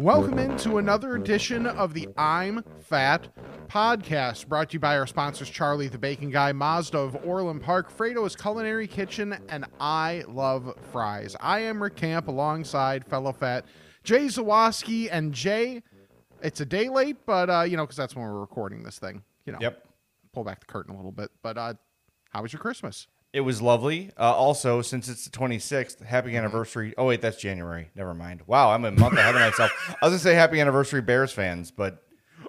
Welcome into another edition of the I'm Fat podcast, brought to you by our sponsors Charlie the Bacon Guy, Mazda of Orland Park, Frato's Culinary Kitchen, and I Love Frys. I am Rick Camp alongside fellow fat Jay Zawoski and Jay. It's a day late, but uh, you know, because that's when we're recording this thing. You know, Yep. pull back the curtain a little bit. But uh, how was your Christmas? It was lovely. Uh, also, since it's the 26th, Mm-hmm. happy anniversary. Oh, wait, that's January. Never mind. Wow, I'm a month ahead of myself. I was going to say happy anniversary, Bears fans, but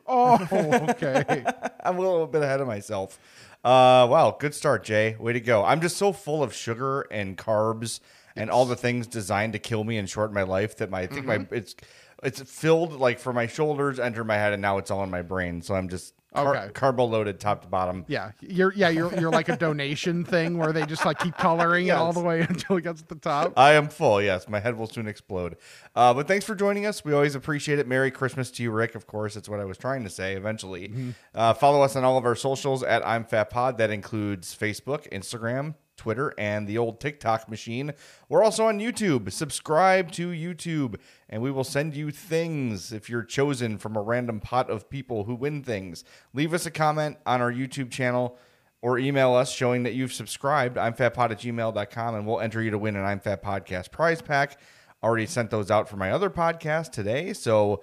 Oh, okay. I'm a little bit ahead of myself. Uh, wow, good start, Jay. Way to go. I'm just so full of sugar and carbs and all the things designed to kill me and shorten my life that my I think Mm-hmm. my it's it's filled like for my shoulders, enter my head, and now it's all in my brain. So I'm just car- Okay. carbo loaded top to bottom. Yeah, you're yeah you're you're like a donation thing where they just like keep coloring it all the way until it gets to the top. I am full. Yes, my head will soon explode. Uh, but thanks for joining us. We always appreciate it. Merry Christmas to you, Rick. Of course, that's what I was trying to say. Eventually, uh, follow us on all of our socials at I'm Fat Pod. That includes Facebook, Instagram, Twitter, and the old TikTok machine. We're also on YouTube. Subscribe to YouTube, and we will send you things if you're chosen from a random pot of people who win things. Leave us a comment on our YouTube channel or email us showing that you've subscribed. I'm fatpod at gmail.com and we'll enter you to win an I'm Fat Podcast prize pack. Already sent those out for my other podcast today. So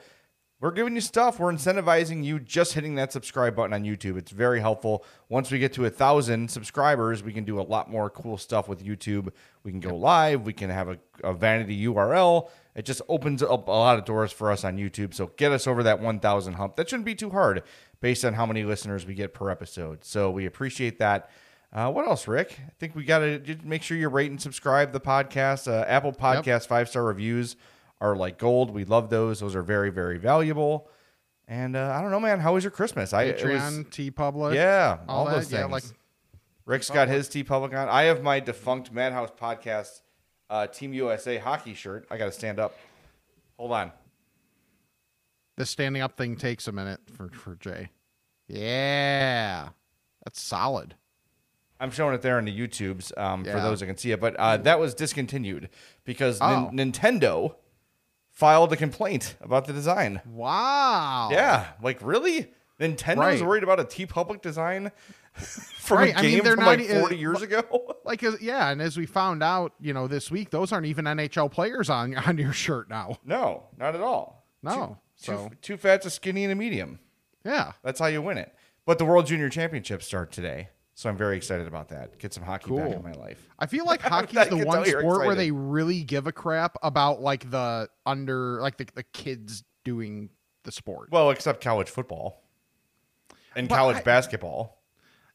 we're giving you stuff. We're incentivizing you just hitting that subscribe button on YouTube. It's very helpful. Once we get to a thousand subscribers, we can do a lot more cool stuff with YouTube. We can go live. We can have a, a vanity URL. It just opens up a lot of doors for us on YouTube. So get us over that 1,000 hump. That shouldn't be too hard based on how many listeners we get per episode. So we appreciate that. Uh, what else, Rick? I think we got to make sure you rate and subscribe the podcast. Uh, Apple Podcast five star reviews are like gold. We love those. Those are very, very valuable. And uh, I don't know, man. How was your Christmas? I Patreon, TeePublic, yeah, all, all, those things. Yeah, like Rick's got his TeePublic on. I have my defunct Madhouse podcast uh, Team USA hockey shirt. I got to stand up. Hold on. This standing up thing takes a minute for for Jay. Yeah, that's solid. I'm showing it there on the YouTubes um, for those that can see it, but uh, that was discontinued because Oh. Nin- Nintendo filed a complaint about the design. Wow. Yeah, like really? Nintendo's Right. worried about a TeePublic design from Right, a I mean, game they're from not like e- 40 years ago. Like yeah, and as we found out, you know, this week, those aren't even NHL players on on your shirt now. no, not at all. No. Two, so two, two fats, a skinny, and a medium. yeah, That's how you win it. But the World Junior Championships start today, so I'm very excited about that. Get some hockey back in my life. I feel like hockey's I the one sport where they really give a crap about like the under like the, the kids doing the sport. Well, except college football and But college I- basketball.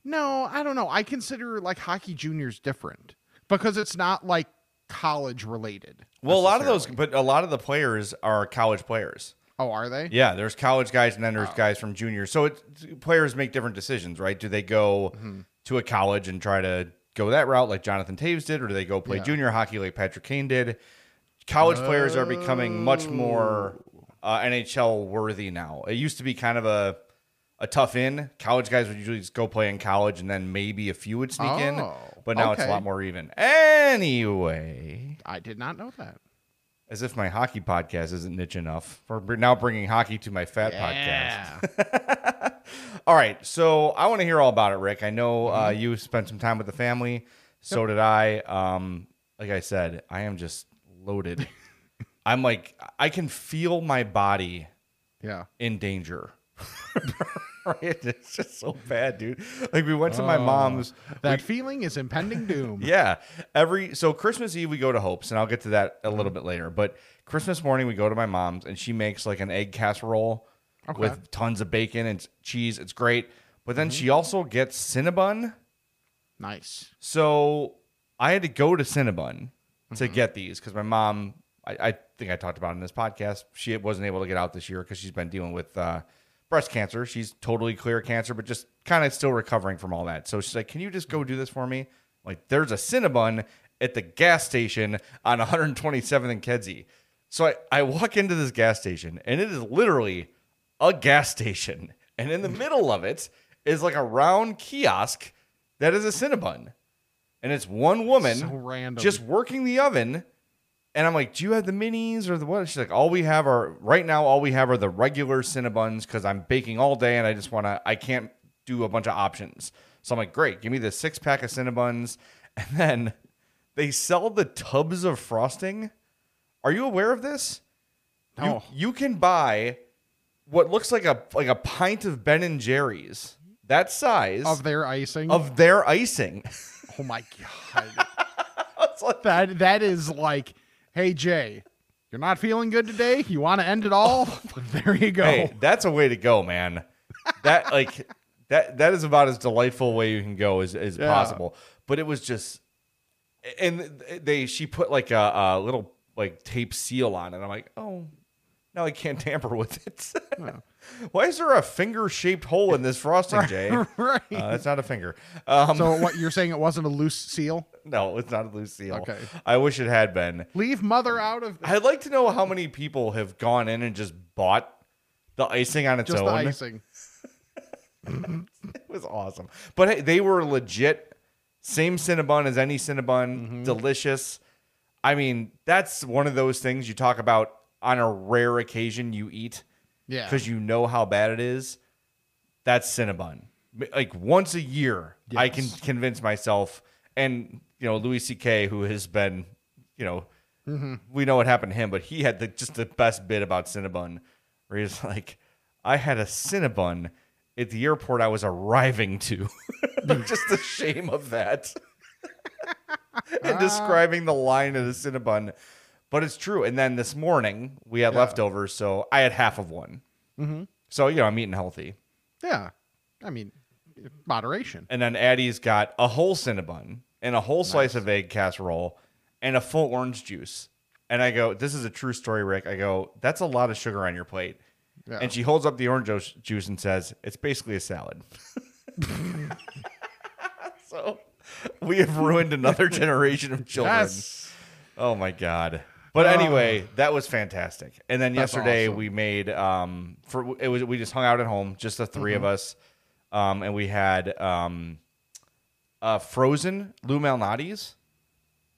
No, I don't know. I consider like hockey juniors different because it's not like college related. Well, a lot of those, but a lot of the players are college players. Oh, are they? Yeah, there's college guys and then Oh. there's guys from juniors. So it, players make different decisions, right? Do they go Mm-hmm. to a college and try to go that route like Jonathan Toews did, or do they go play Yeah. junior hockey like Patrick Kane did? College players are becoming much more uh, NHL worthy now. It used to be kind of a a tough in. College guys would usually just go play in college, and then maybe a few would sneak in. Oh, But now it's a lot more even. Anyway, I did not know that. As if my hockey podcast isn't niche enough. We're now bringing hockey to my fat podcast. All right, so I want to hear all about it, Rick. I know uh, Mm-hmm. you spent some time with the family. So did I. Um, like I said, I am just loaded. I'm like, I can feel my body yeah. in danger. It's just so bad, dude. Like we went to my mom's. That feeling is impending doom. Yeah. Every so Christmas Eve we go to Hope's, and I'll get to that a little bit later. But Christmas morning we go to my mom's, and she makes like an egg casserole Okay. with tons of bacon and cheese. It's great. But then she also gets Cinnabon. Nice. So I had to go to Cinnabon to get these because my mom, I, I think I talked about it in this podcast, she wasn't able to get out this year because she's been dealing with uh, breast cancer. She's totally clear of cancer, but just kind of still recovering from all that. So she's like, "Can you just go do this for me?" Like there's a Cinnabon at the gas station on 127th and Kedzie. So I, I walk into this gas station and it is literally a gas station. And in the mm. middle of it is like a round kiosk that is a Cinnabon. And it's one woman So just working the oven. And I'm like, do you have the minis or the what? She's like, all we have are right now. All we have are the regular Cinnabuns because I'm baking all day and I just want to. I can't do a bunch of options. So I'm like, great, give me the six pack of Cinnabuns. and then they sell the tubs of frosting. Are you aware of this? No. You, you can buy what looks like a like a pint of Ben and Jerry's that size of their icing. of their icing. oh my god. Like- that that is like, hey Jay, you're not feeling good today. You want to end it all? Oh there you go. Hey, that's a way to go, man. That like that that is about as delightful a way you can go as, as Yeah. possible. But it was just and they she put like a, a little like tape seal on it. I'm like, oh now I can't tamper with it. Why is there a finger shaped hole in this frosting, Jay? right. Uh, it's not a finger. Um, so what you're saying? It wasn't a loose seal. no, it's not a loose seal. Okay. I wish it had been. Leave mother out of I'd like to know how many people have gone in and just bought the icing on its just own. the icing. It was awesome. But hey, they were legit. Same Cinnabon as any Cinnabon. Mm-hmm. Delicious. I mean, that's one of those things you talk about on a rare occasion you eat Yeah. because you know how bad it is. That's Cinnabon. Like once a year, I can convince myself. And, you know, Louis C.K., who has been, you know, Mm-hmm. we know what happened to him, but he had the, just the best bit about Cinnabon where he's like, I had a Cinnabon at the airport I was arriving to. just the shame of that. and describing the line of the Cinnabon. But it's true. And then this morning we had leftovers, so I had half of one. Mm-hmm. So, you know, I'm eating healthy. Yeah. I mean, moderation. And then Addie's got a whole Cinnabon and a whole slice of egg casserole and a full orange juice. And I go, This is a true story, Rick. I go, That's a lot of sugar on your plate. Yeah. And she holds up the orange juice- juice and says, It's basically a salad. so we have ruined another generation of children. Yes. Oh my god. But anyway, that was fantastic. And then That's yesterday awesome. we made um for it was we just hung out at home, just the 3 of us. Um and we had um uh frozen Lou Malnati's.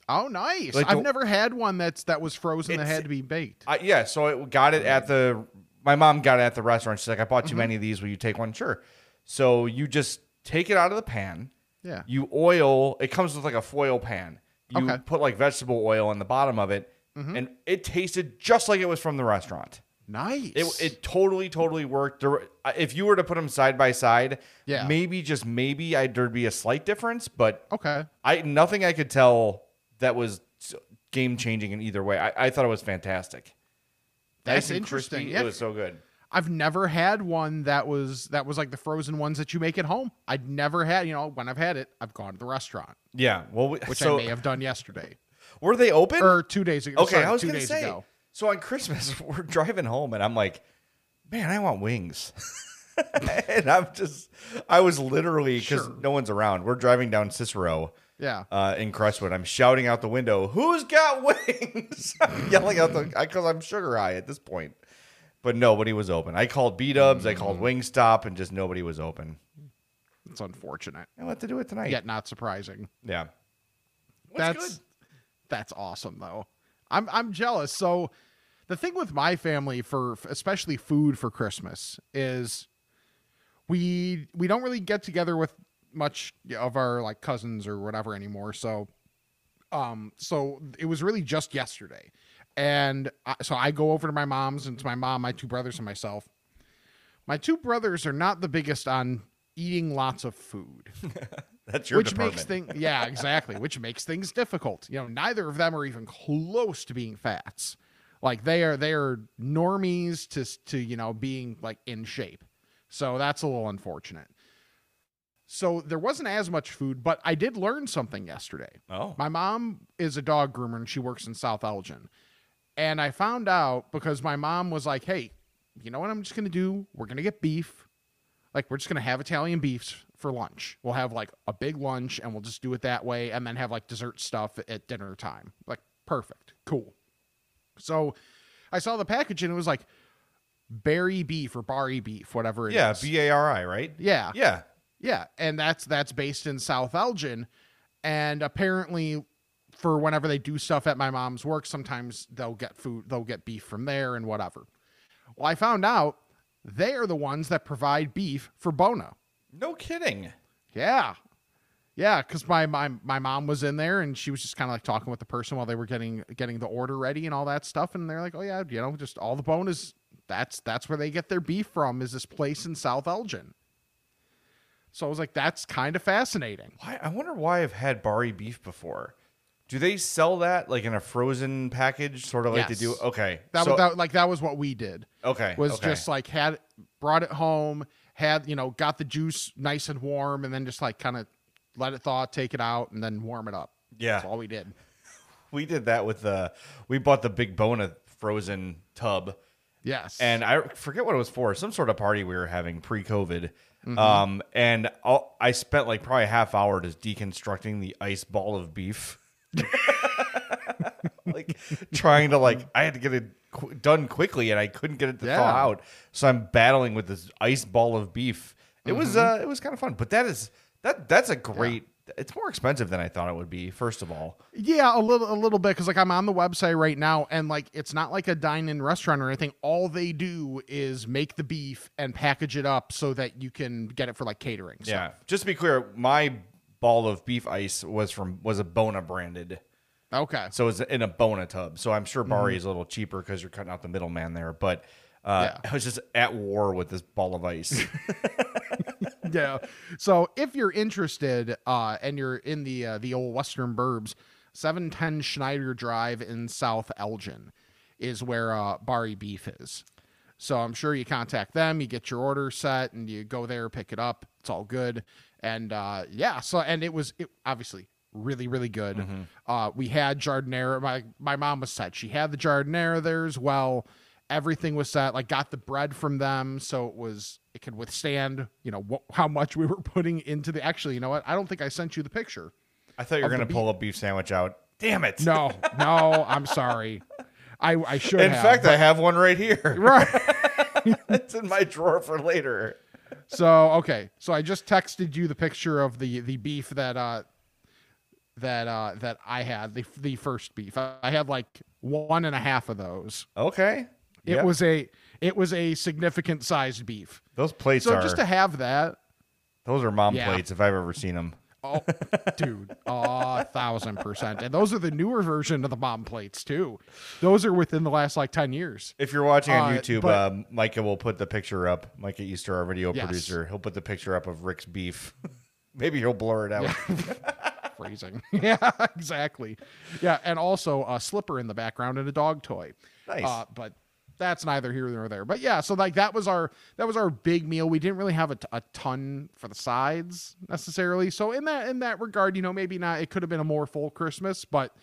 Oh, nice. Like I've the- never had one that's that was frozen that had to be baked. I, yeah, so I got it at the my mom got it at the restaurant. She's like, I bought Mm-hmm. too many of these. Will you take one? Sure. So you just take it out of the pan. Yeah. You oil. It comes with like a foil pan. You Okay. Mm-hmm. put like vegetable oil on the bottom of it, Mm-hmm. and it tasted just like it was from the restaurant. Nice. It, it totally totally worked. There, if you were to put them side by side, Yeah. maybe just maybe I, there'd be a slight difference, but okay. I nothing I could tell that was game changing in either way. I, I thought it was fantastic. That's Nice and interesting. crispy. Yeah. It was so good. I've never had one that was that was like the frozen ones that you make at home. I'd never had, you know, when I've had it, I've gone to the restaurant, Yeah. Well, we, which so I may have done yesterday were they open? or two days ago. okay, sorry, I was two gonna days say. ago. So on Christmas, we're driving home, and I'm like, man, I want wings. and I'm just, I was literally because Sure. no one's around. We're driving down Cicero. Yeah. uh, in Crestwood. I'm shouting out the window, "Who's got wings?" I'm yelling out the because I'm sugar high at this point. But nobody was open. I called B Dubs, I Mm. called Wingstop, and just nobody was open. It's unfortunate, I'll have to do it tonight. yet not surprising. Yeah. What's that's good? That's awesome though. I'm I'm jealous. So the thing with my family for especially food for Christmas is we we don't really get together with much of our like cousins or whatever anymore. So um so it was really just yesterday. And I, so I go over to my mom's and to my mom, my two brothers and myself. My two brothers are not the biggest on eating lots of food That's your which department. makes things yeah exactly which makes things difficult you know neither of them are even close to being fats like they are they are normies to to you know being like in shape so that's a little unfortunate so there wasn't as much food but i did learn something yesterday oh, my mom is a dog groomer and she works in South Elgin. And I found out because my mom was like, hey, you know what I'm just going to do? We're going to get beef. Like we're just gonna have Italian beefs for lunch. We'll have like a big lunch and we'll just do it that way, and then have like dessert stuff at dinner time. Like perfect, cool. So I saw the package and it was like berry beef or barry beef, whatever it is. Yeah, B A R I, right? yeah, Yeah. yeah, and that's that's based in South Elgin, and apparently, for whenever they do stuff at my mom's work, sometimes they'll get food, they'll get beef from there and whatever. Well, I found out they are the ones that provide beef for Buona. No kidding. Yeah, yeah, because my, my my mom was in there and she was just kind of like talking with the person while they were getting getting the order ready and all that stuff, and they're like, oh yeah, you know, just all the Buonas. That's that's where they get their beef from. Is this place in South Elgin? So I was like, that's kind of fascinating. Why? I wonder why I've had Bari beef before. Do they sell that like in a frozen package, sort of like they do? Okay, That so, was that, like that was what we did. okay. Was okay. just like had brought it home, had you know got the juice nice and warm, and then just like kind of let it thaw, take it out, and then warm it up. Yeah. That's all we did. we did that with the we bought the big Buona frozen tub, Yes. and I forget what it was for. Some sort of party we were having pre-COVID. Mm-hmm. Um, and I'll, I spent like probably a half hour just deconstructing the ice ball of beef. like trying to like I had to get it qu- done quickly and I couldn't get it to thaw Yeah. out. So I'm battling with this ice ball of beef. It was Mm-hmm. uh it was kind of fun. But that is that that's a great it's more expensive than I thought it would be, first of all. Yeah, a little a little bit because like I'm on the website right now and like it's not like a dine-in restaurant or anything. All they do is make the beef and package it up so that you can get it for like catering. Yeah. Just to be clear, my ball of beef ice was from was a Buona branded. Okay. So it's in a Buona tub. So I'm sure Bari is a little cheaper because you're cutting out the middleman there. But uh, Yeah. I was just at war with this ball of ice. yeah. So if you're interested, uh, and you're in the uh, the old Western Burbs, seven ten Schneider Drive in South Elgin is where uh, Bari Beef is. So I'm sure you contact them, you get your order set, and you go there, pick it up. It's all good, and uh, yeah. So and it was it, obviously really really good. Uh, we had giardiniera. My my mom was set. She had the giardiniera there as well. Everything was set. Like got the bread from them, so it was it could withstand. You know wh- how much we were putting into the. Actually, you know what? I don't think I sent you the picture. I thought you were going to pull a beef sandwich out. Damn it. No, no, I'm sorry. I I should. In have, fact, but- I have one right here. right. it's in my drawer for later. So okay, so I just texted you the picture of the the beef that uh that uh that I had the the first beef. I had like one and a half of those. Okay. It Yep. was a it was a significant sized beef. those plates So are just to have that, those are mom Yeah. plates if I've ever seen them. Oh dude, a thousand percent. And those are the newer version of the bomb plates too. Those are within the last like ten years. If you're watching on Uh, YouTube, but- um, Micah will put the picture up. Micah Easter, our video Yes. producer, he'll put the picture up of Rick's beef. Maybe he'll blur it out. Phrasing. yeah, exactly. Yeah, and also a slipper in the background and a dog toy. Nice. Uh, but that's neither here nor there. But yeah, so like that was our that was our big meal. We didn't really have a, t- a ton for the sides necessarily. So in that in that regard, you know, maybe not. It could have been a more full Christmas, but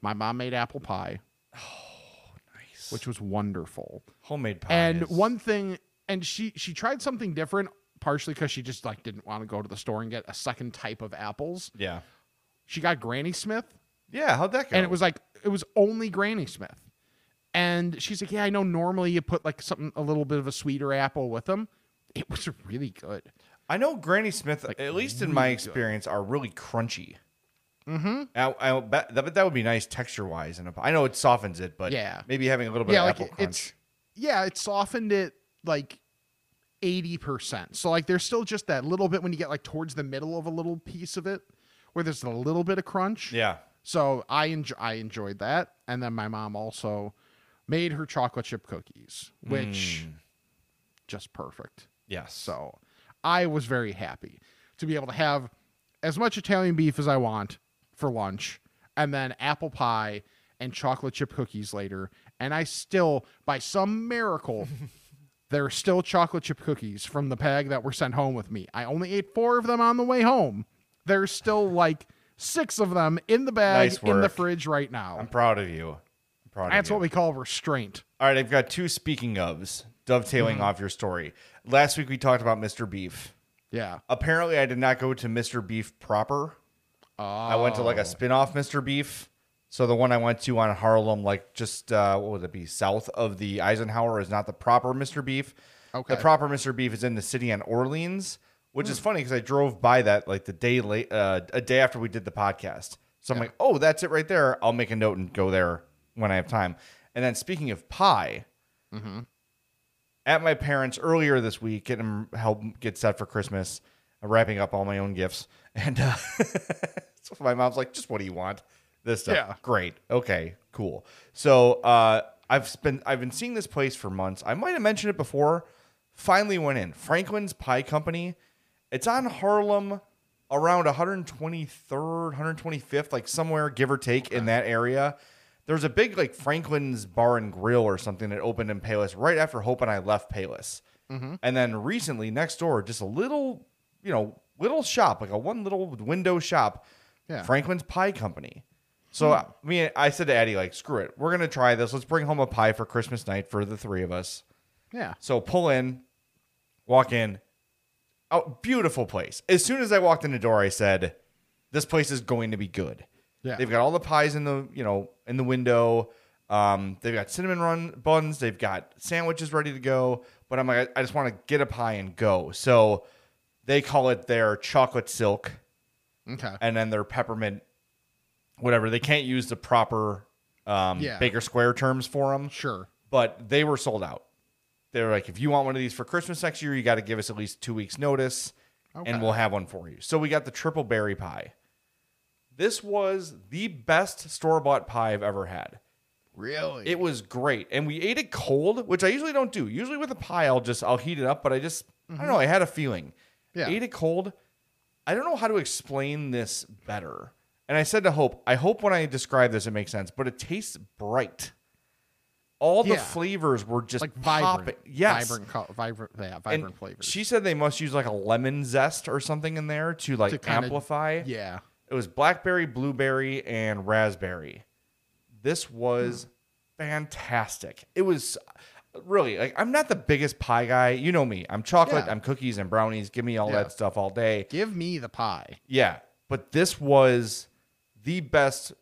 my mom made apple pie, oh, nice. which was wonderful. Homemade pie. And is- one thing, and she she tried something different, partially because she just like didn't want to go to the store and get a second type of apples. Yeah. She got Granny Smith, Yeah. How'd that go? and it was like it was only Granny Smith. And she's like, "Yeah, I know. Normally, you put like something a little bit of a sweeter apple with them. It was really good. I know Granny Smith, at least in my experience, are really crunchy. Mm-hmm. I, I bet that, that would be nice texture wise, and I know it softens it, but Yeah. maybe having a little bit yeah, of like apple it- crunch. it's yeah, it softened it like eighty percent. So like, there's still just that little bit when you get like towards the middle of a little piece of it, where there's a little bit of crunch. yeah. So I enjoy I enjoyed that, and then my mom also made her chocolate chip cookies, which Mm. just perfect. Yes. So I was very happy to be able to have as much Italian beef as I want for lunch, and then apple pie and chocolate chip cookies later. And I still, by some miracle, there are still chocolate chip cookies from the bag that were sent home with me. I only ate four of them on the way home. There's still like six of them in the bag Nice in the fridge right now. I'm proud of you. Proud That's what we call restraint. All right, I've got two speaking ofs dovetailing Mm-hmm. off your story. last week we talked about Mr. Beef. Yeah. Apparently, I did not go to Mr. Beef proper. Oh. I went to Oh. like a spin-off Mr. Beef. So the one I went to on Harlem, like just uh, what would it be, south of the Eisenhower, is not the proper Mr. Beef. Okay. The proper Mr. Beef is in the city on Orleans, which is funny because I drove by that like the day late, uh, a day after we did the podcast. So I'm like, oh, that's it right there. I'll make a note and go there when I have time. And then speaking of pie, at my parents earlier this week, getting help get set for Christmas, wrapping up all my own gifts, and uh, so my mom's like, "Just what do you want?" This stuff, Yeah. great, okay, cool. So uh, I've been I've been seeing this place for months. I might have mentioned it before. Finally went in Franklin's Pie Company. It's on Harlem, around 123rd, 125th, like somewhere give or take in that area. There's a big like Franklin's Bar and Grill or something that opened in Palos right after Hope and I left Palos. Mm-hmm. And then recently, next door, just a little, you know, little shop, like a one little window shop, Yeah. Franklin's Pie Company. So hmm. uh, I mean, I said to Addie, like, screw it, we're gonna try this. Let's bring home a pie for Christmas night for the three of us. Yeah. So pull in, walk in. Oh, beautiful place. As soon as I walked in the door, I said, "This place is going to be good." Yeah. They've got all the pies in the you know in the window. Um, they've got cinnamon run buns. They've got sandwiches ready to go. But I'm like, I, I just want to get a pie and go. So they call it their chocolate silk, Okay. and then their peppermint, whatever. They can't use the proper um, Yeah. Baker Square terms for them Sure. but they were sold out. They're like, if you want one of these for Christmas next year, you got to give us at least two weeks' notice, Okay. and we'll have one for you. So we got the triple berry pie. This was the best store bought pie I've ever had. Really? It was great, and we ate it cold, which I usually don't do. Usually with a pie, I'll just I'll heat it up, but I just I don't know. I had a feeling. Yeah. Ate it cold. I don't know how to explain this better. And I said to Hope, I hope when I describe this it makes sense, but it tastes bright. All the Yeah. flavors were just like popping. vibrant. Yes. Vibrant, vibrant, yeah, And vibrant flavors. She said they must use like a lemon zest or something in there to like To kinda- amplify. yeah. It was blackberry, blueberry, and raspberry. This was fantastic. It was really like I'm not the biggest pie guy. You know me. I'm chocolate, Yeah. I'm cookies and brownies. Give me all Yeah. that stuff all day. Give me the pie. Yeah, but this was the best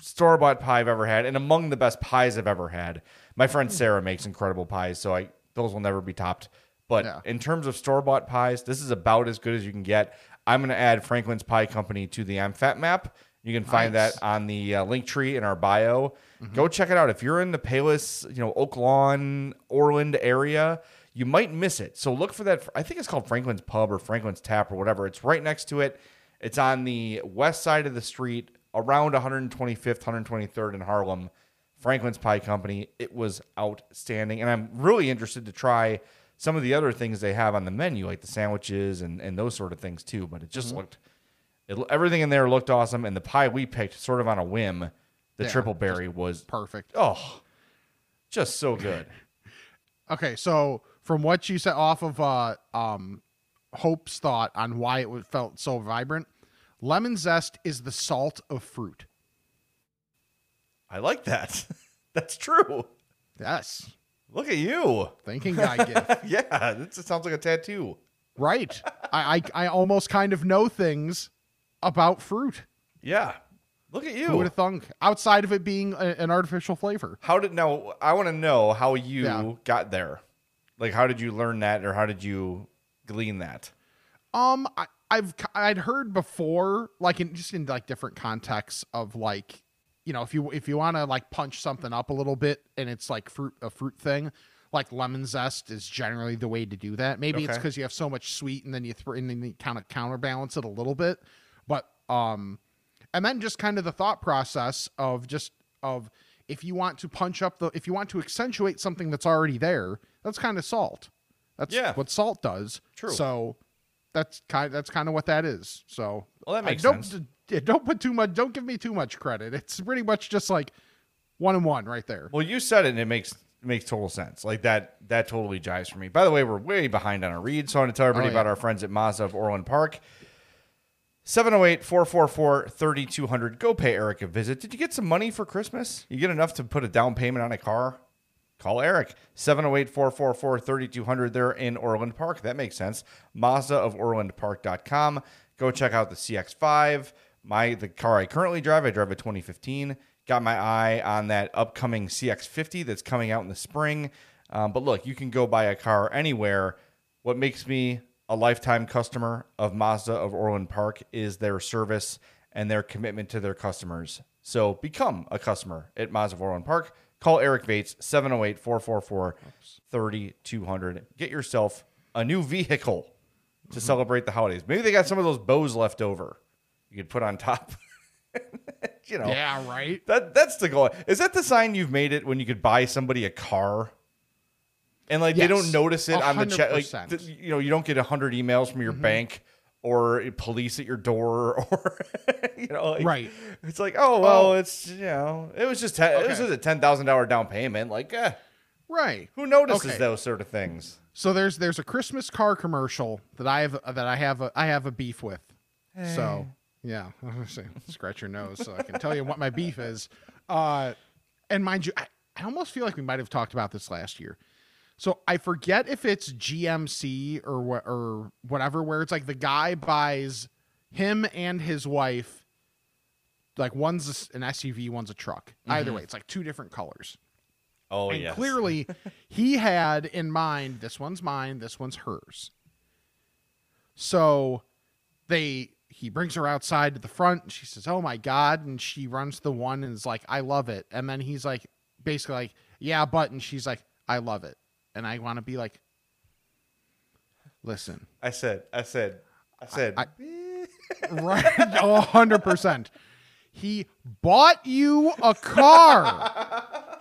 store bought pie I've ever had, and among the best pies I've ever had. My friend hmm. Sarah makes incredible pies, so I those will never be topped. But Yeah. in terms of store bought pies, this is about as good as you can get. I'm going to add Franklin's Pie Company to the I'm map. You can find Nice. that on the uh, link tree in our bio. Go check it out. If you're in the Palos, you know, Oak Lawn, Orland area, you might miss it. So look for that. I think it's called Franklin's Pub or Franklin's Tap or whatever. It's right next to it. It's on the west side of the street, around 125th, 123rd in Harlem. Franklin's Pie Company. It was outstanding, and I'm really interested to try some of the other things they have on the menu, like the sandwiches and and those sort of things too. But it just looked, it, everything in there looked awesome, and the pie we picked sort of on a whim, the Yeah, triple berry was Perfect. oh, just so good. Okay, so from what you said off of uh um Hope's thought on why it felt so vibrant, lemon zest is the salt of fruit. I like that. That's true. Yes. Look at you. Thinking guy gift. Yeah, this sounds like a tattoo. Right. I, I I almost kind of know things about fruit. Yeah. Look at you. Who would have thunk? Outside of it being a, an artificial flavor. How did now? I want to know how you Yeah. got there. Like, how did you learn that, or how did you glean that? Um, I, I've I'd heard before, like in just in like different contexts of like, you know, if you if you want to like punch something up a little bit and it's like fruit a fruit thing, like lemon zest is generally the way to do that. Maybe it's because you have so much sweet and then you throw and then you kind of counterbalance it a little bit, but um, and then just kind of the thought process of just of if you want to punch up the if you want to accentuate something that's already there, that's kind of salt. That's Yeah. what salt does. True. So that's kind that's kind of what that is. So Well, that I makes don't, sense. D- Don't put too much. Don't give me too much credit. It's pretty much just like one and one right there. Well, you said it, and it makes it makes total sense. Like that that totally jives for me. By the way, we're way behind on our read, so I want to tell everybody Oh, yeah. about our friends at Mazda of Orland Park. 708-444-3200. Go pay Eric a visit. Did you get some money for Christmas? You get enough to put a down payment on a car? call Eric 708-444-3200 there in Orland Park. That makes sense. Mazda of OrlandPark.com. Go check out the CX5. My the car I currently drive, I drive a 2015. Got my eye on that upcoming CX50 that's coming out in the spring. Um, but look, you can go buy a car anywhere. What makes me a lifetime customer of Mazda of Orland Park is their service and their commitment to their customers. So become a customer at Mazda of Orland Park. Call Eric Bates 708 444 3200. Get yourself a new vehicle to celebrate the holidays. Maybe they got some of those bows left over you could put on top. you know, Yeah, right. that that's the goal. Is that the sign you've made it when you could buy somebody a car? And like they don't notice it A on the check. Like th- you know, you don't get a hundred emails from your Mm-hmm. bank or police at your door or you know, like, Right. It's like, oh well, Oh. it's you know, it was just ten, it was Okay. just a ten thousand dollar down payment. Like, eh, Right. who notices Okay. those sort of things? So there's there's a Christmas car commercial that I have that I have a, I have a beef with. So yeah, scratch your nose so I can tell you what my beef is. Uh, and mind you, I, I almost feel like we might have talked about this last year. So I forget if it's GMC or what or whatever, where it's like the guy buys him and his wife, like one's an SUV, one's a truck. Either way, it's like two different colors. Oh and yes. clearly he had in mind this one's mine, this one's hers. So they he brings her outside to the front and she says, "Oh my god." And she runs the one and is like, "I love it." And then he's like basically like, "Yeah, but." And she's like, "I love it." And I want to be like, "Listen, I said, I said, I said. I- right oh, 100% he bought you a car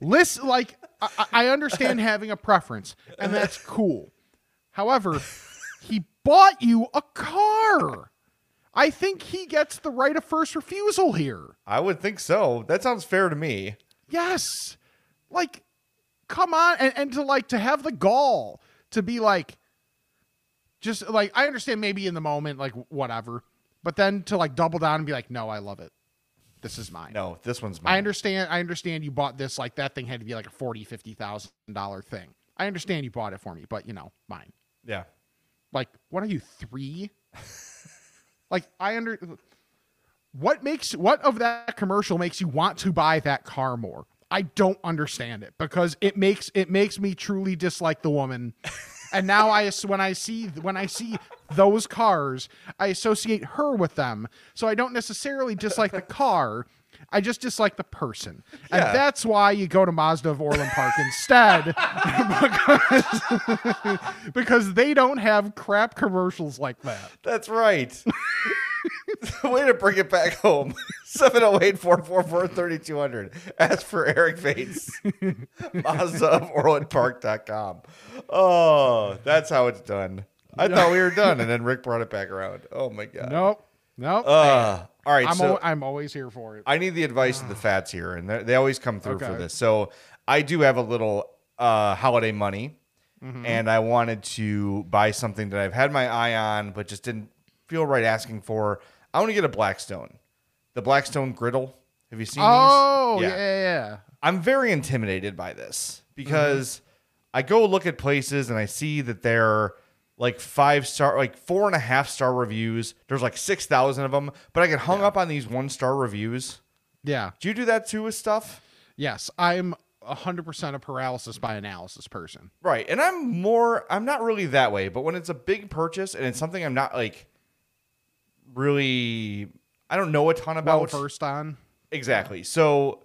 listen like I, I understand having a preference and that's cool however he bought you a car i think he gets the right of first refusal here I would think so. That sounds fair to me. yes like come on and, and to like to have the gall to be like just like i understand maybe in the moment like whatever but then to like double down and be like no i love it this is mine No, this one's mine. i understand i understand you bought this like that thing had to be like a 40 50 thousand dollar thing i understand you bought it for me but you know mine Yeah. Like what are you three? Like i under what makes what of that commercial makes you want to buy that car more? I don't understand it because it makes it makes me truly dislike the woman. And now i when i see when i see those cars i associate her with them. So i don't necessarily dislike the car I just dislike the person. And that's why you go to Mazda of Orland Park instead because, because they don't have crap commercials like that. That's right. The way to bring it back home. 708 444 3200. Ask for Eric Bates. Mazda of OrlandPark.com. Oh, that's how it's done. I thought we were done, and then Rick brought it back around. Oh, my God. Nope. Nope. Uh, all right. I'm, so al- I'm always here for it. I need the advice of the fats here, and they they always come through for Okay. this. So I do have a little uh, holiday money, Mm-hmm. and I wanted to buy something that I've had my eye on, but just didn't feel right asking for. I want to get a Blackstone, the Blackstone griddle. Have you seen oh, these? yeah, yeah, yeah. I'm very intimidated by this because I go look at places and I see that they're like five star, like four and a half star reviews. There's like 6,000 of them, but I get hung up on these one star reviews. Yeah. Do you do that too with stuff? Yes. I'm 100% a paralysis by analysis person. Right. And I'm more, I'm not really that way, but when it's a big purchase and it's something I'm not like really, I don't know a ton Well about. versed on. Exactly. So,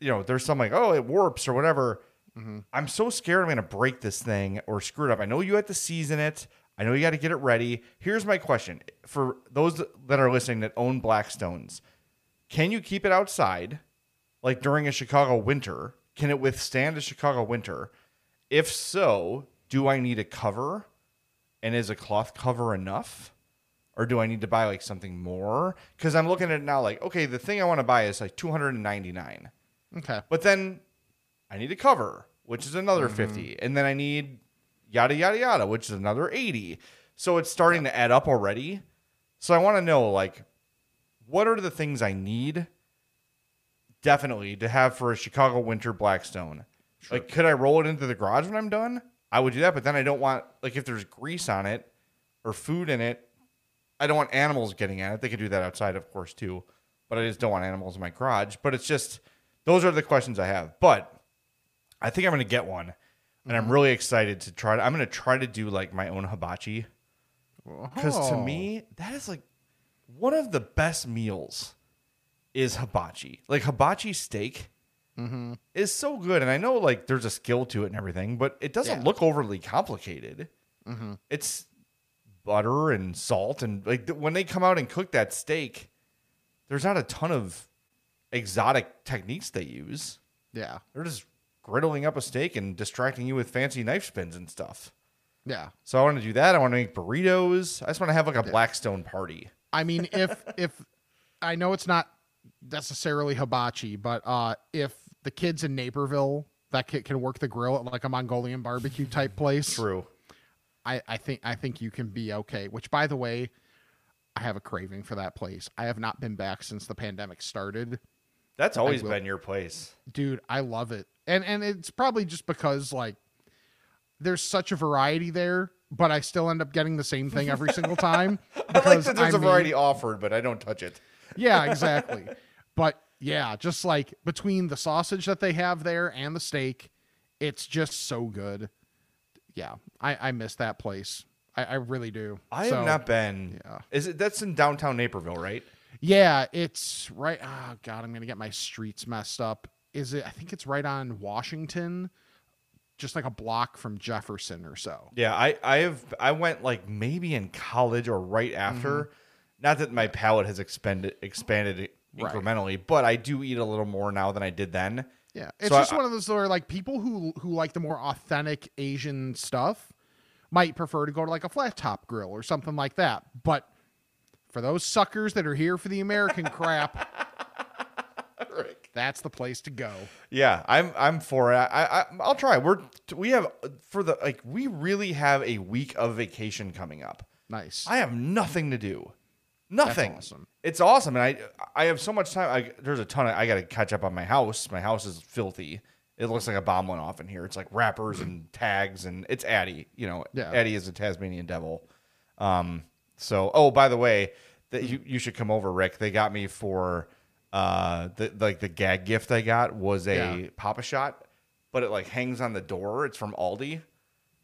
you know, there's some like, oh, it warps or whatever. Mm-hmm. I'm so scared I'm going to break this thing or screw it up. I know you had to season it. I know you got to get it ready. Here's my question for those that are listening that own Blackstones Can you keep it outside like during a Chicago winter? Can it withstand a Chicago winter? If so, do I need a cover? And is a cloth cover enough? Or do I need to buy like something more? Because I'm looking at it now like, okay, the thing I want to buy is like 299. Okay. But then I need a cover, which is another mm-hmm. 50. And then I need yada, yada, yada, which is another 80. So it's starting to add up already. So I want to know, like, what are the things I need? definitely to have for a Chicago winter Blackstone. Like, could I roll it into the garage when I'm done? I would do that, but then I don't want like if there's grease on it or food in it, I don't want animals getting at it. They could do that outside, of course, too. But I just don't want animals in my garage. But it's just those are the questions I have. But I think I'm gonna get one. And I'm mm-hmm. really excited to try to I'm gonna try to do like my own hibachi. Because to Oh. me, that is like one of the best meals is hibachi. Like hibachi steak mm-hmm. is so good. And I know like there's a skill to it and everything, but it doesn't Yeah. look overly complicated. Mm-hmm. It's butter and salt. And like th- when they come out and cook that steak, there's not a ton of exotic techniques they use. Yeah. They're just griddling up a steak and distracting you with fancy knife spins and stuff. Yeah. So I want to do that. I want to make burritos. I just want to have like a Blackstone party. I mean, if if I know it's not necessarily hibachi, but uh, if the kids in Naperville that kid can work the grill at like a Mongolian barbecue type place, True. I, I think I think you can be okay. Which, by the way, I have a craving for that place. I have not been back since the pandemic started, That's always been your place. dude. I love it, and and it's probably just because like there's such a variety there, but I still end up getting the same thing every single time. I like that there's I a variety offered, but I don't touch it. Yeah, exactly. but yeah, just like between the sausage that they have there and the steak, it's just so good. Yeah, I, I miss that place. I, I really do. I So, have not been. yeah. Is it that's in downtown Naperville, right? Yeah, it's right. Oh God, I'm gonna get my streets messed up. Is it? I think it's right on Washington, just like a block from Jefferson or so. Yeah, I I have I went like maybe in college or right after. Mm-hmm. Not that my palate has expanded expanded Right. incrementally, but I do eat a little more now than I did then. Yeah, it's So I- just one of those where like people who who like the more authentic Asian stuff might prefer to go to like a flat top grill or something like that. But for those suckers that are here for the American crap, that's the place to go. Yeah, I'm I'm for it. I, I I'll try. We're we have for the like we really have a week of vacation coming up. Nice. I have nothing to do. Nothing. awesome. It's awesome, and I I have so much time. I, there's a ton. Of, I got to catch up on my house. My house is filthy. It looks like a bomb went off in here. It's like wrappers and tags, and it's Addie. You know, Yeah. Addie is a Tasmanian devil. Um. So, oh, by the way, that you you should come over, Rick. They got me for uh the like the gag gift I got was a Yeah. Pop-A-Shot, but it like hangs on the door. It's from Aldi.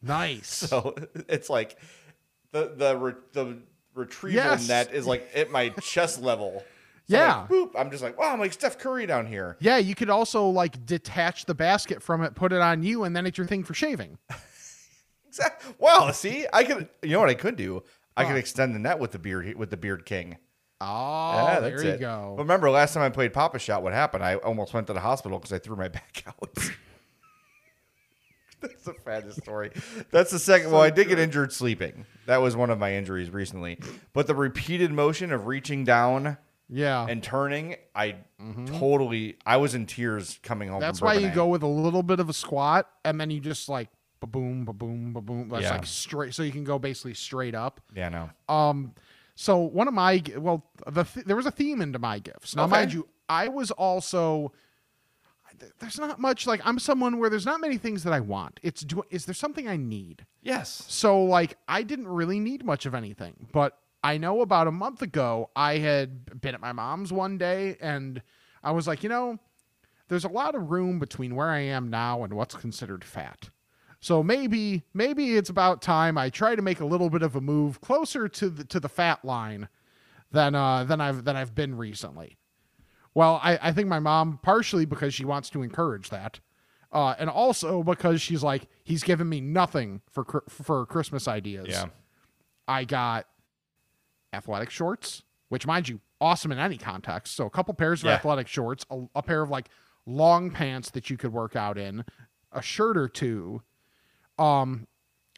nice. So it's like the the re, the retrieval Yes. net is like at my chest level. So Yeah. like, boop. I'm just like, wow, I'm like Steph Curry down here. yeah, you could also like detach the basket from it, put it on you, and then it's your thing for shaving. Exactly. Wow. See, I could. You know what I could do? I could Huh. extend the net with the beard with the beard king. Oh, yeah, there you it. go. But remember, last time I played Pop-A-Shot, what happened? I almost went to the hospital because I threw my back out. That's the fattest story. That's the second. well, I did get injured sleeping. That was one of my injuries recently. But the repeated motion of reaching down yeah. and turning, I totally. I was in tears coming home. Mm-hmm. That's why you go with a little bit of a squat, and then you just like ba boom, ba boom, ba boom. That's Yeah. like straight, so you can go basically straight up. Yeah, no. Um, so one of my well, the th- there was a theme into my gifts. Now, Okay. mind you, I was also there's not much like I'm someone where there's not many things that I want. It's do is there something I need? Yes. So like I didn't really need much of anything, but I know about a month ago I had been at my mom's one day and I was like, you know, there's a lot of room between where I am now and what's considered fat. So maybe maybe it's about time I try to make a little bit of a move closer to the to the fat line than uh than I've than I've been recently. Well, I, I think my mom partially because she wants to encourage that, uh, and also because she's like he's given me nothing for for Christmas ideas. Yeah. I got athletic shorts, which mind you, awesome in any context. So a couple pairs of Yeah. athletic shorts, a, a pair of like long pants that you could work out in, a shirt or two, um,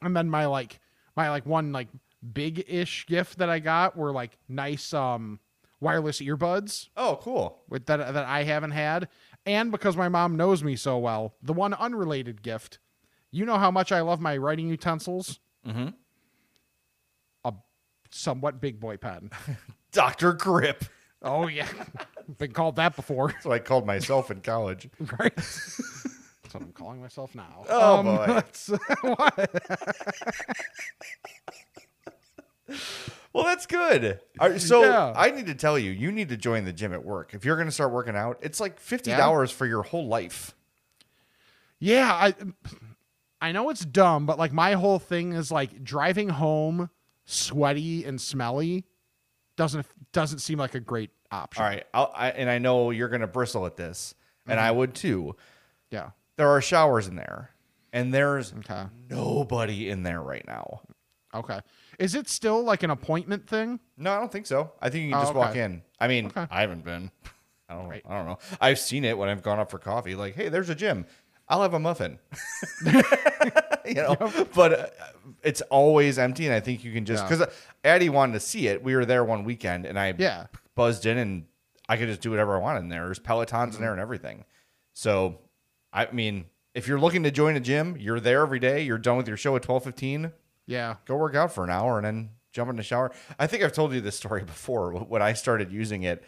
and then my like my like one like big ish gift that I got were like nice um wireless earbuds Oh, cool. with that that I haven't had, and because my mom knows me so well, the one unrelated gift. You know how much I love my writing utensils. Mm-hmm. A somewhat big boy pen. Doctor Grip. Oh yeah, been called that before, So I called myself in college. right? That's what I'm calling myself now. Oh, boy. let's- Well, that's good. Right, so Yeah. I need to tell you, you need to join the gym at work. If you're going to start working out, it's like fifty dollars for your whole life. Yeah, I I know it's dumb, but like my whole thing is like driving home sweaty and smelly doesn't doesn't seem like a great option. All right, I'll, I, and I know you're going to bristle at this, and Mm-hmm. I would too. Yeah. There are showers in there, and there's Okay. nobody in there right now. Okay. Is it still like an appointment thing? No, I don't think so. I think you can Oh, just walk in. I mean, Okay. I haven't been. I don't. I don't know. I've seen it when I've gone up for coffee. Like, hey, there's a gym. I'll have a muffin. you know, but uh, it's always empty, and I think you can just Yeah. because Addie wanted to see it. We were there one weekend, and I Yeah. buzzed in, and I could just do whatever I want in there. There's Pelotons Mm-hmm. in there and everything. So, I mean, if you're looking to join a gym, you're there every day. You're done with your show at twelve fifteen Yeah. go work out for an hour and then jump in the shower. I think I've told you this story before. When I started using it,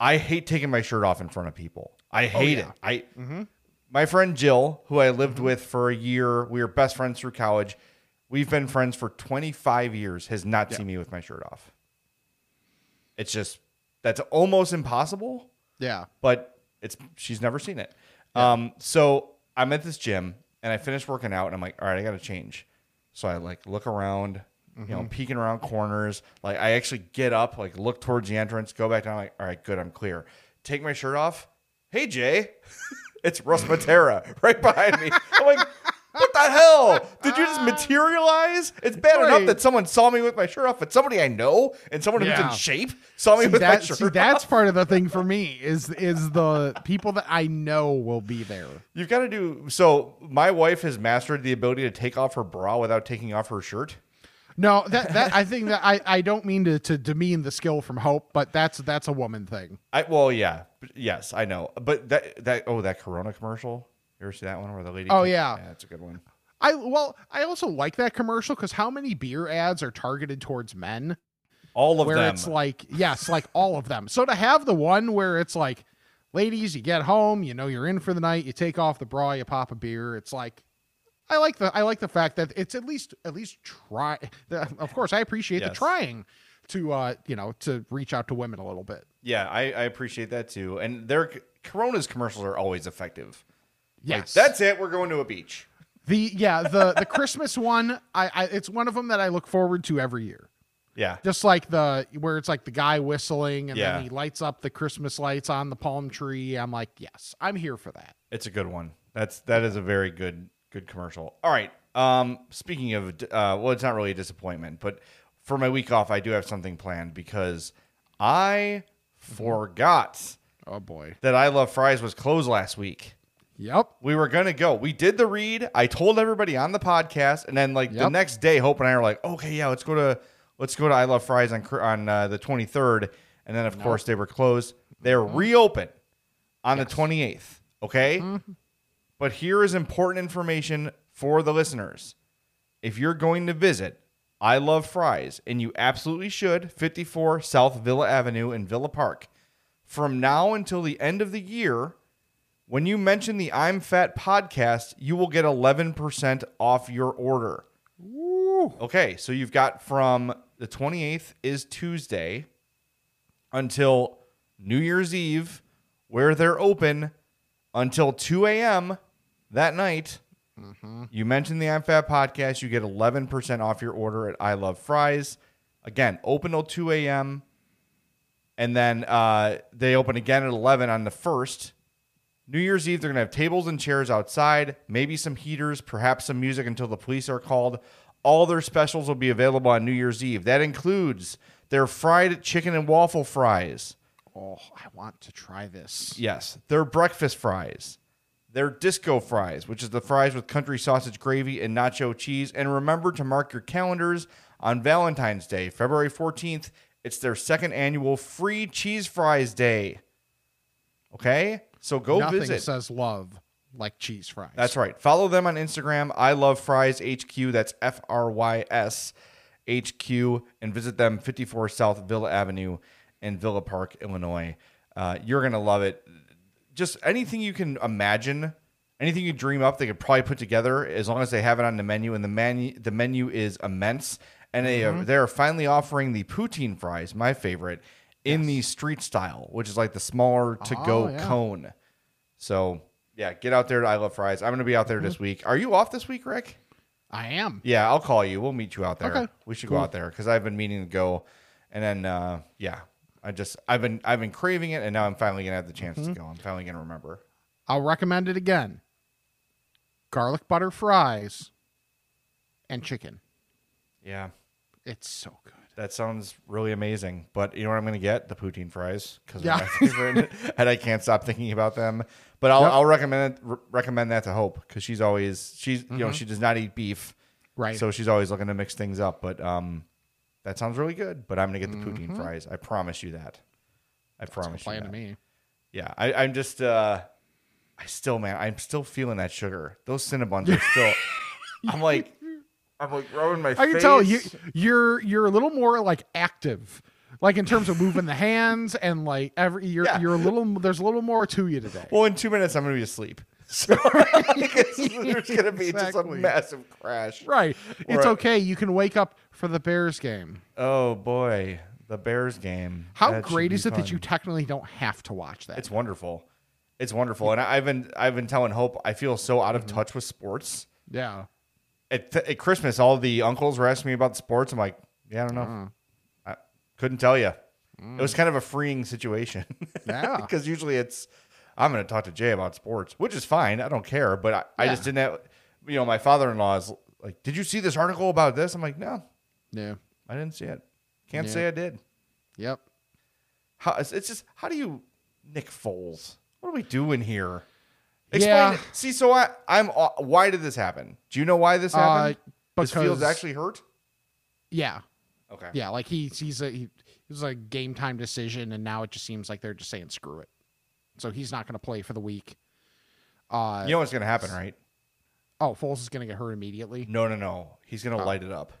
I hate taking my shirt off in front of people. I oh, hate yeah. it. I mm-hmm. my friend Jill, who I lived mm-hmm. with for a year, we were best friends through college. We've been friends for 25 years. Has not seen me with my shirt off. It's just that's almost impossible Yeah. but it's she's never seen it. Um, so I'm at this gym and I finished working out and I'm like, all right, I got to change. So I like look around, you know, peeking around corners. Like I actually get up, like look towards the entrance, go back down. Like, all right, good, I'm clear. Take my shirt off. Hey Jay, it's Russ Matera right behind me. I'm like, what the hell? Did you just uh, materialize? It's bad enough that someone saw me with my shirt off, but somebody I know and someone who's Yeah. in shape saw me See, with my that, shirt see, off. that's part of the thing for me is is the people that I know will be there. You've got to do so. My wife has mastered the ability to take off her bra without taking off her shirt. No, that that I think that I, I don't mean to, to demean the skill from Hope, but that's that's a woman thing. I well, yeah, yes, I know, but that that oh that Corona commercial. You ever see that one where the lady? Oh, yeah. yeah, that's a good one. I well, I also like that commercial because how many beer ads are targeted towards men? All of where them. it's like yes, like all of them. So to have the one where it's like, ladies, you get home, you know you're in for the night, you take off the bra, you pop a beer. It's like, I like the I like the fact that it's at least at least try. Of course, I appreciate the trying to uh you know to reach out to women a little bit. yeah, I, I appreciate that too. And their Corona's commercials are always effective. Like, Yes, that's it. We're going to a beach. the yeah the the Christmas one. I, I it's one of them that I look forward to every year. Yeah, Just like the where it's like the guy whistling and Yeah. then he lights up the Christmas lights on the palm tree. I'm like, yes, I'm here for that. It's a good one. That's that is a very good good commercial. All right. Um, speaking of, uh, well, it's not really a disappointment, but for my week off, I do have something planned because I forgot Oh boy. that I Love Frys was closed last week. Yep. We were gonna go. We did the read. I told everybody on the podcast, and then like the next day, Hope and I were like, okay, yeah, let's go to let's go to I Love Frys on on uh, the twenty third, and then of course they were closed. They're reopened on the twenty eighth. Okay, but here is important information for the listeners. If you're going to visit I Love Frys, and you absolutely should, 54 South Villa Avenue in Villa Park, from now until the end of the year, when you mention the I'm Fat podcast, you will get 11% off your order. Okay, so you've got from the 28th is Tuesday until New Year's Eve, where they're open until 2 a.m. that night. You mentioned the I'm Fat podcast, you get 11% off your order at I Love Frys. Again, open till 2 a.m. And then uh, they open again at 11 on the 1st. New Year's Eve, they're going to have tables and chairs outside, maybe some heaters, perhaps some music until the police are called. All their specials will be available on New Year's Eve. That includes their fried chicken and waffle fries. Oh, I want to try this. Yes, their breakfast fries. Their disco fries, which is the fries with country sausage gravy and nacho cheese. And remember to mark your calendars on Valentine's Day, February 14th. It's their second annual free cheese fries day. Okay? So go visit Nothing visit. says love like cheese fries. That's right. Follow them on Instagram. I Love Frys HQ. That's F R Y S HQ. And visit them 54 South Villa Avenue in Villa Park, Illinois. Uh, you're gonna love it. Just anything you can imagine, anything you dream up, they could probably put together as long as they have it on the menu. And the menu, the menu is immense. And they Mm-hmm. are, they're finally offering the poutine fries, my favorite, in the street style, which is like the smaller to go Oh, yeah. cone. So yeah, get out there to I Love Frys. I'm gonna be out there Mm-hmm. this week. Are you off this week, Rick? I am. Yeah, I'll call you. We'll meet you out there. Okay, We should cool. go out there because I've been meaning to go. And then uh, yeah, I just I've been I've been craving it, and now I'm finally gonna have the chance Mm-hmm. to go. I'm finally gonna remember. I'll recommend it again. Garlic butter fries and chicken. Yeah, It's so. That sounds really amazing. But you know what I'm gonna get? The poutine fries because Yeah. they're my favorite, and I can't stop thinking about them. But I'll Yep. I'll recommend it, re- recommend that to Hope because she's always she's you know she does not eat beef, Mm-hmm. Right. So she's always looking to mix things up. But um, that sounds really good. But I'm gonna get the Mm-hmm. poutine fries. I promise you that. I promise you Playing that. to me. Yeah, I, I'm just uh I still man, I'm still feeling that sugar. Those Cinnabons are still I'm like I'm like rubbing my I face. can tell you you're you're a little more like active. Like in terms of moving the hands and like every you're Yeah. you're a little there's a little more to you today. Well, in two minutes I'm gonna be asleep. So it's- there's gonna be just a Exactly. massive crash. right. It's Right. okay. You can wake up for the Bears game. Oh boy. The Bears game. How That great is it that you technically don't have to watch that? It's wonderful. It's wonderful. And I- I've been I've been telling Hope I feel so out Mm-hmm. of touch with sports. yeah. At, at Christmas, all the uncles were asking me about sports. I'm like, yeah, I don't know. Uh-huh. I couldn't tell you. It was kind of a freeing situation. Mm. Yeah. because usually it's I'm going to talk to Jay about sports, which is fine. I don't care, but I, I just didn't have. You know, my father-in-law is like, "Did you see this article about this?" I'm like, "No, Yeah. I didn't see it. Can't Yeah. say I did." Yep. How, it's just how do you Nick Foles? What are we doing here? Explain. Yeah. it. See, so I I'm uh, why did this happen? Do you know why this happened? Uh, Is Fields actually hurt? Yeah. Okay. Yeah. Like he he's a he, it was a game time decision, and now it just seems like they're just saying screw it. So he's not going to play for the week. Uh, You know what's going to happen, right? oh, Foles is going to get hurt immediately. No, no, no. He's going to light it up.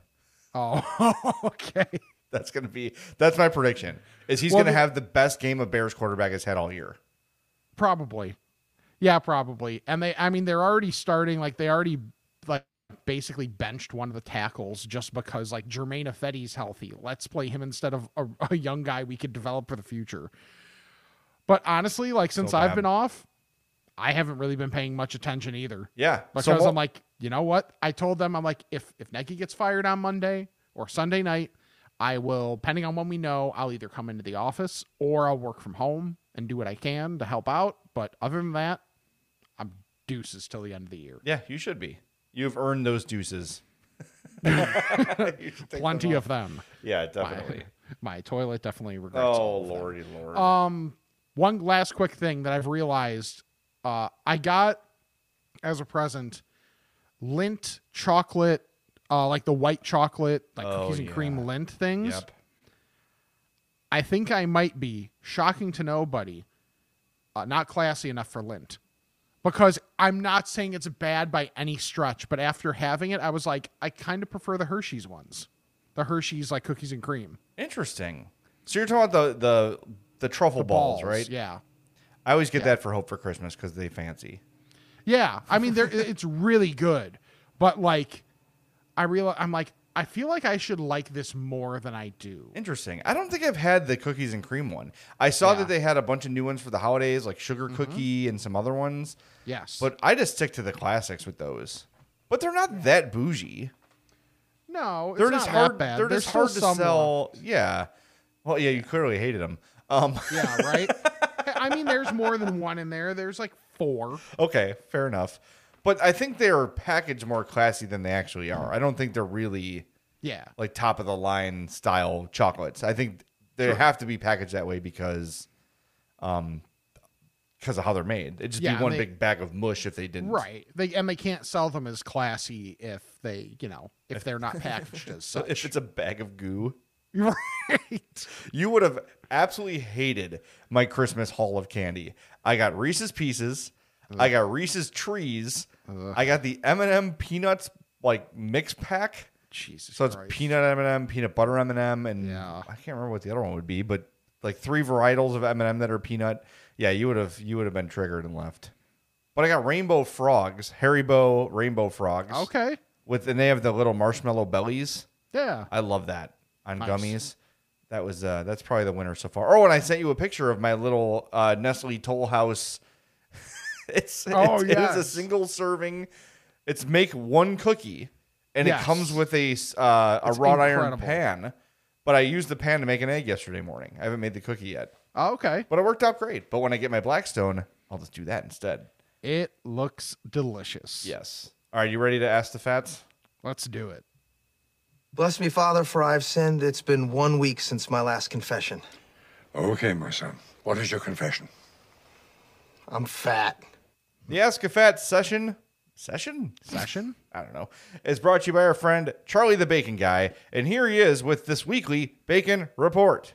Oh, okay. That's going to be that's my prediction. Is he's Well, going to have the best game a Bears quarterback has had all year. Probably. Yeah, probably. And they I mean they're already starting like they already like basically benched one of the tackles just because like Germain Ifedi's healthy. Let's play him instead of a, a young guy we could develop for the future. But honestly, like since So I've been off, I haven't really been paying much attention either. Yeah. Because so I'm like, you know what? I told them I'm like, if if Nagy gets fired on Monday or Sunday night, I will, depending on when we know, I'll either come into the office or I'll work from home and do what I can to help out. But other than that, I'm deuces till the end of the year. yeah, you should be. You've earned those deuces. You should take Plenty them of them. Yeah, definitely. my toilet definitely regrets. oh all of them. lordy lord. Um, one last quick thing that I've realized, uh, I got as a present Lindt chocolate, uh, like the white chocolate, like Oh, cookies and cream Lindt things. yep. I think I might be shocking to nobody, uh, not classy enough for Lindt. Because I'm not saying it's bad by any stretch, but after having it, I was like, I kind of prefer the Hershey's ones, the Hershey's like cookies and cream, Interesting. So you're talking about the the the truffle balls, right? Yeah, I always get that for Hope for Christmas because they fancy. Yeah, I mean, they're, it's really good, but like, I realize I'm like, I feel like I should like this more than I do. Interesting. I don't think I've had the cookies and cream one. I saw Yeah. Mm-hmm. that they had a bunch of new ones for the holidays, like sugar cookie and some other ones. Yes, But I just stick to the classics with those. But they're not that bougie. no, it's They're not just that hard. bad. They're There's just hard to sell. Yeah. Well, yeah, you clearly hated them. Um. Yeah, right. I mean, there's more than one in there. There's like four. okay, fair enough. But I think they're packaged more classy than they actually are. I don't think they're really Yeah, like top of the line style chocolates. I think they have to be packaged that way because, um, because of how they're made. It'd just Yeah, be one they- big bag of mush if they didn't. right. They and they can't sell them as classy if they, you know, if they're not packaged as So if it's a bag of goo, right. you would have absolutely hated my Christmas haul of candy. I got Reese's Pieces. I got Reese's Trees. I got the M&M Peanuts like mix pack. Jesus So it's Christ. peanut M&M, peanut butter M&M, and Yeah. I can't remember what the other one would be, but like three varietals of M&M that are peanut, yeah, you would have you would have been triggered and left. But I got rainbow frogs, Haribo rainbow frogs. Okay. With and they have the little marshmallow bellies. Yeah. I love that on Nice. gummies. That was uh, that's probably the winner so far. Oh, and I sent you a picture of my little uh, Nestle Toll House. it's, Oh, it's it is a single serving. It's make one cookie, and Yes. it comes with a s- uh, a It's wrought iron pan. But I used the pan to make an egg yesterday morning. I haven't made the cookie yet, Oh, okay. but it worked out great. But when I get my Blackstone, I'll just do that instead. It looks delicious. Yes. All right, you ready to ask the fats? Let's do it. Bless me, Father, for I've sinned. It's been one week since my last confession. Okay, my son. What is your confession? I'm fat. The Ask a Fat session session Session? I don't know, is brought to you by our friend Charlie the Bacon Guy. And here he is with this weekly Bacon Report.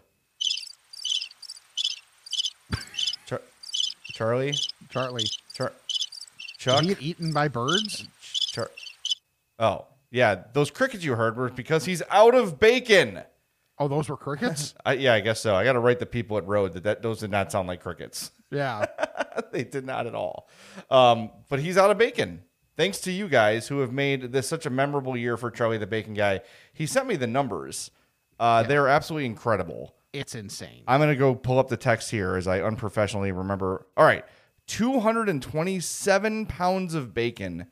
Char- Charlie? Charlie. Char- Did Chuck? he get eaten by birds? Char- oh, yeah. Those crickets you heard were because he's out of bacon. Oh, those were crickets? I, yeah, I guess so. I got to write the people at Road that, that those did not sound like crickets. Yeah. they did not at all. Um, but he's out of bacon. Thanks to you guys who have made this such a memorable year for Charlie the Bacon Guy. He sent me the numbers. Uh, They're absolutely incredible. It's insane. I'm going to go pull up the text here as I unprofessionally remember. All right. 227 pounds of bacon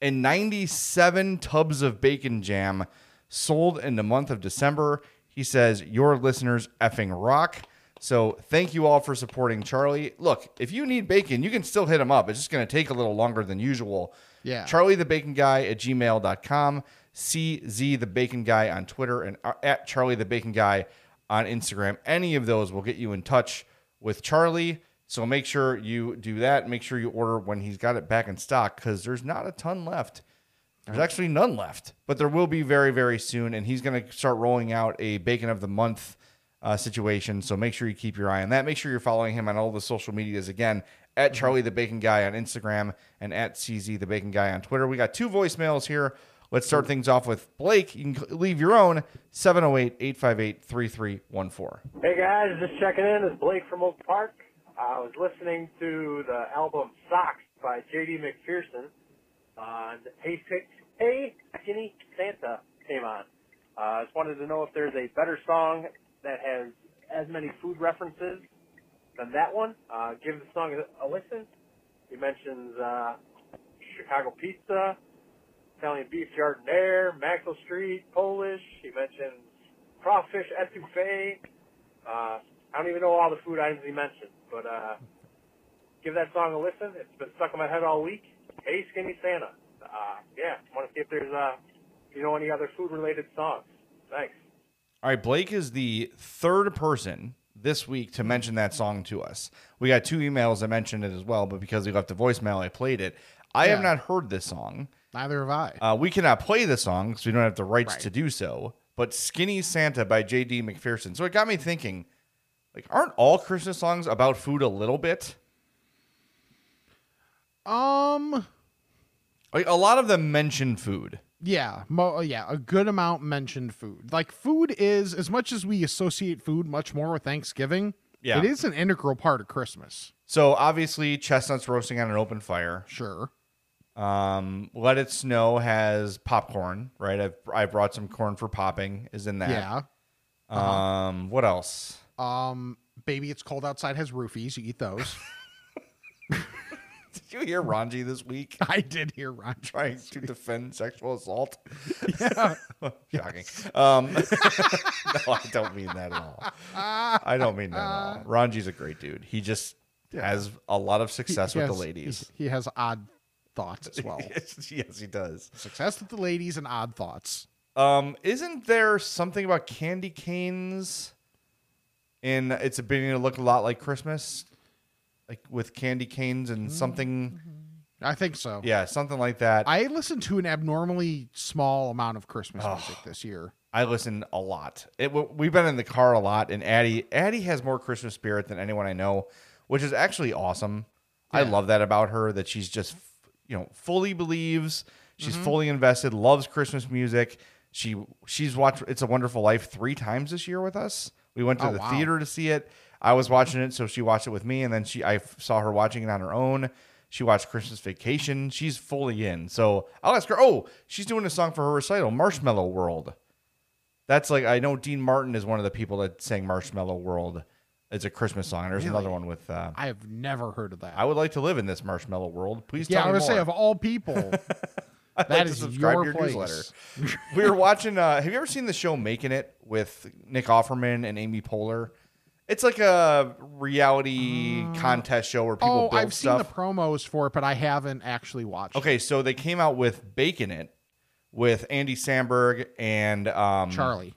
and 97 tubs of bacon jam sold in the month of December. He says, Your listeners effing rock. So thank you all for supporting Charlie. Look, if you need bacon, you can still hit him up. It's just going to take a little longer than usual. Yeah. Charlie the Bacon Guy at gmail.com, CZ the Bacon Guy on Twitter, and uh, at Charlie the Bacon Guy on Instagram. Any of those will get you in touch with Charlie. So make sure you do that. Make sure you order when he's got it back in stock because there's not a ton left. There's actually none left, but there will be very, very soon. And he's going to start rolling out a Bacon of the Month uh, situation. So make sure you keep your eye on that. Make sure you're following him on all the social medias again at Charlie the Bacon Guy on Instagram and at CZ the Bacon Guy on Twitter. We got two voicemails here. Let's start things off with Blake. You can leave your own 708 858 3314. Hey guys, just checking in. It's Blake from Oak Park. I was listening to the album Socks by J.D. McPherson. Uh, and hey, Pick- hey, Skinny Santa came on. I uh, just wanted to know if there's a better song that has as many food references than that one. Uh, give the song a, a listen. He mentions uh, Chicago pizza, Italian beef giardiniera, Maxwell Street, Polish. He mentions crawfish etouffee. Uh, I don't even know all the food items he mentioned, but uh, give that song a listen. It's been stuck in my head all week. Hey, Skinny Santa. Uh, yeah, want to see if there's uh, you know any other food related songs. Thanks. All right, Blake is the third person this week to mention that song to us. We got two emails that mentioned it as well, but because he left a voicemail, I played it. I have not heard this song. Neither have I. Uh, we cannot play the song because we don't have the rights Right. to do so. But "Skinny Santa" by J.D. McPherson. So it got me thinking, like, aren't all Christmas songs about food a little bit? Um, Like a lot of them mention food. Yeah, mo- yeah, a good amount mentioned food. Like food is as much as we associate food much more with Thanksgiving. Yeah. it is an integral part of Christmas. So obviously, chestnuts roasting on an open fire. Sure. Um, Let It Snow has popcorn, right? I've I brought some corn for popping. Is in that. Yeah. Um, what else? Um, baby, it's cold outside has roofies. You eat those. You hear Ranji this week I did hear Ron. trying to defend sexual assault? Yeah. Shocking. Um, no, I don't mean that at all. I don't mean that at all. Ranji's a great dude. He just has a lot of success He with has- the ladies. He, he has odd thoughts as well. yes, he does. Success with the ladies and odd thoughts. Um, isn't there something about candy canes? In it's beginning to look a lot like Christmas, like with candy canes and something. I think so. Yeah, something like that. I, I listened to an abnormally small amount of Christmas music this year. I listen a lot. It, w- we've been in the car a lot, and Addie Addie has more Christmas spirit than anyone I know, which is actually awesome. I Yeah. love that about her. That she's just you know fully believes. She's Mm-hmm. fully invested. Loves Christmas music. She she's watched It's a Wonderful Life three times this year with us. We went to Oh, the wow. theater to see it. I was watching it, so she watched it with me, and then she I saw her watching it on her own. She watched Christmas Vacation. She's fully in. So I'll ask her. Oh, she's doing a song for her recital, Marshmallow World. That's like I know Dean Martin is one of the people that sang Marshmallow World. It's a Christmas song. There's another one with. Uh, I have never heard of that. I would like to live in this marshmallow world. Please yeah, tell I gonna say of all people, that like is subscribe your to your newsletter. we were watching. Uh, have you ever seen the show Making It with Nick Offerman and Amy Poehler? It's like a reality contest show where people oh, I've seen stuff. the promos for it, but I haven't actually watched. it. okay, so they came out with Bacon It with Andy Samberg and um, Charlie.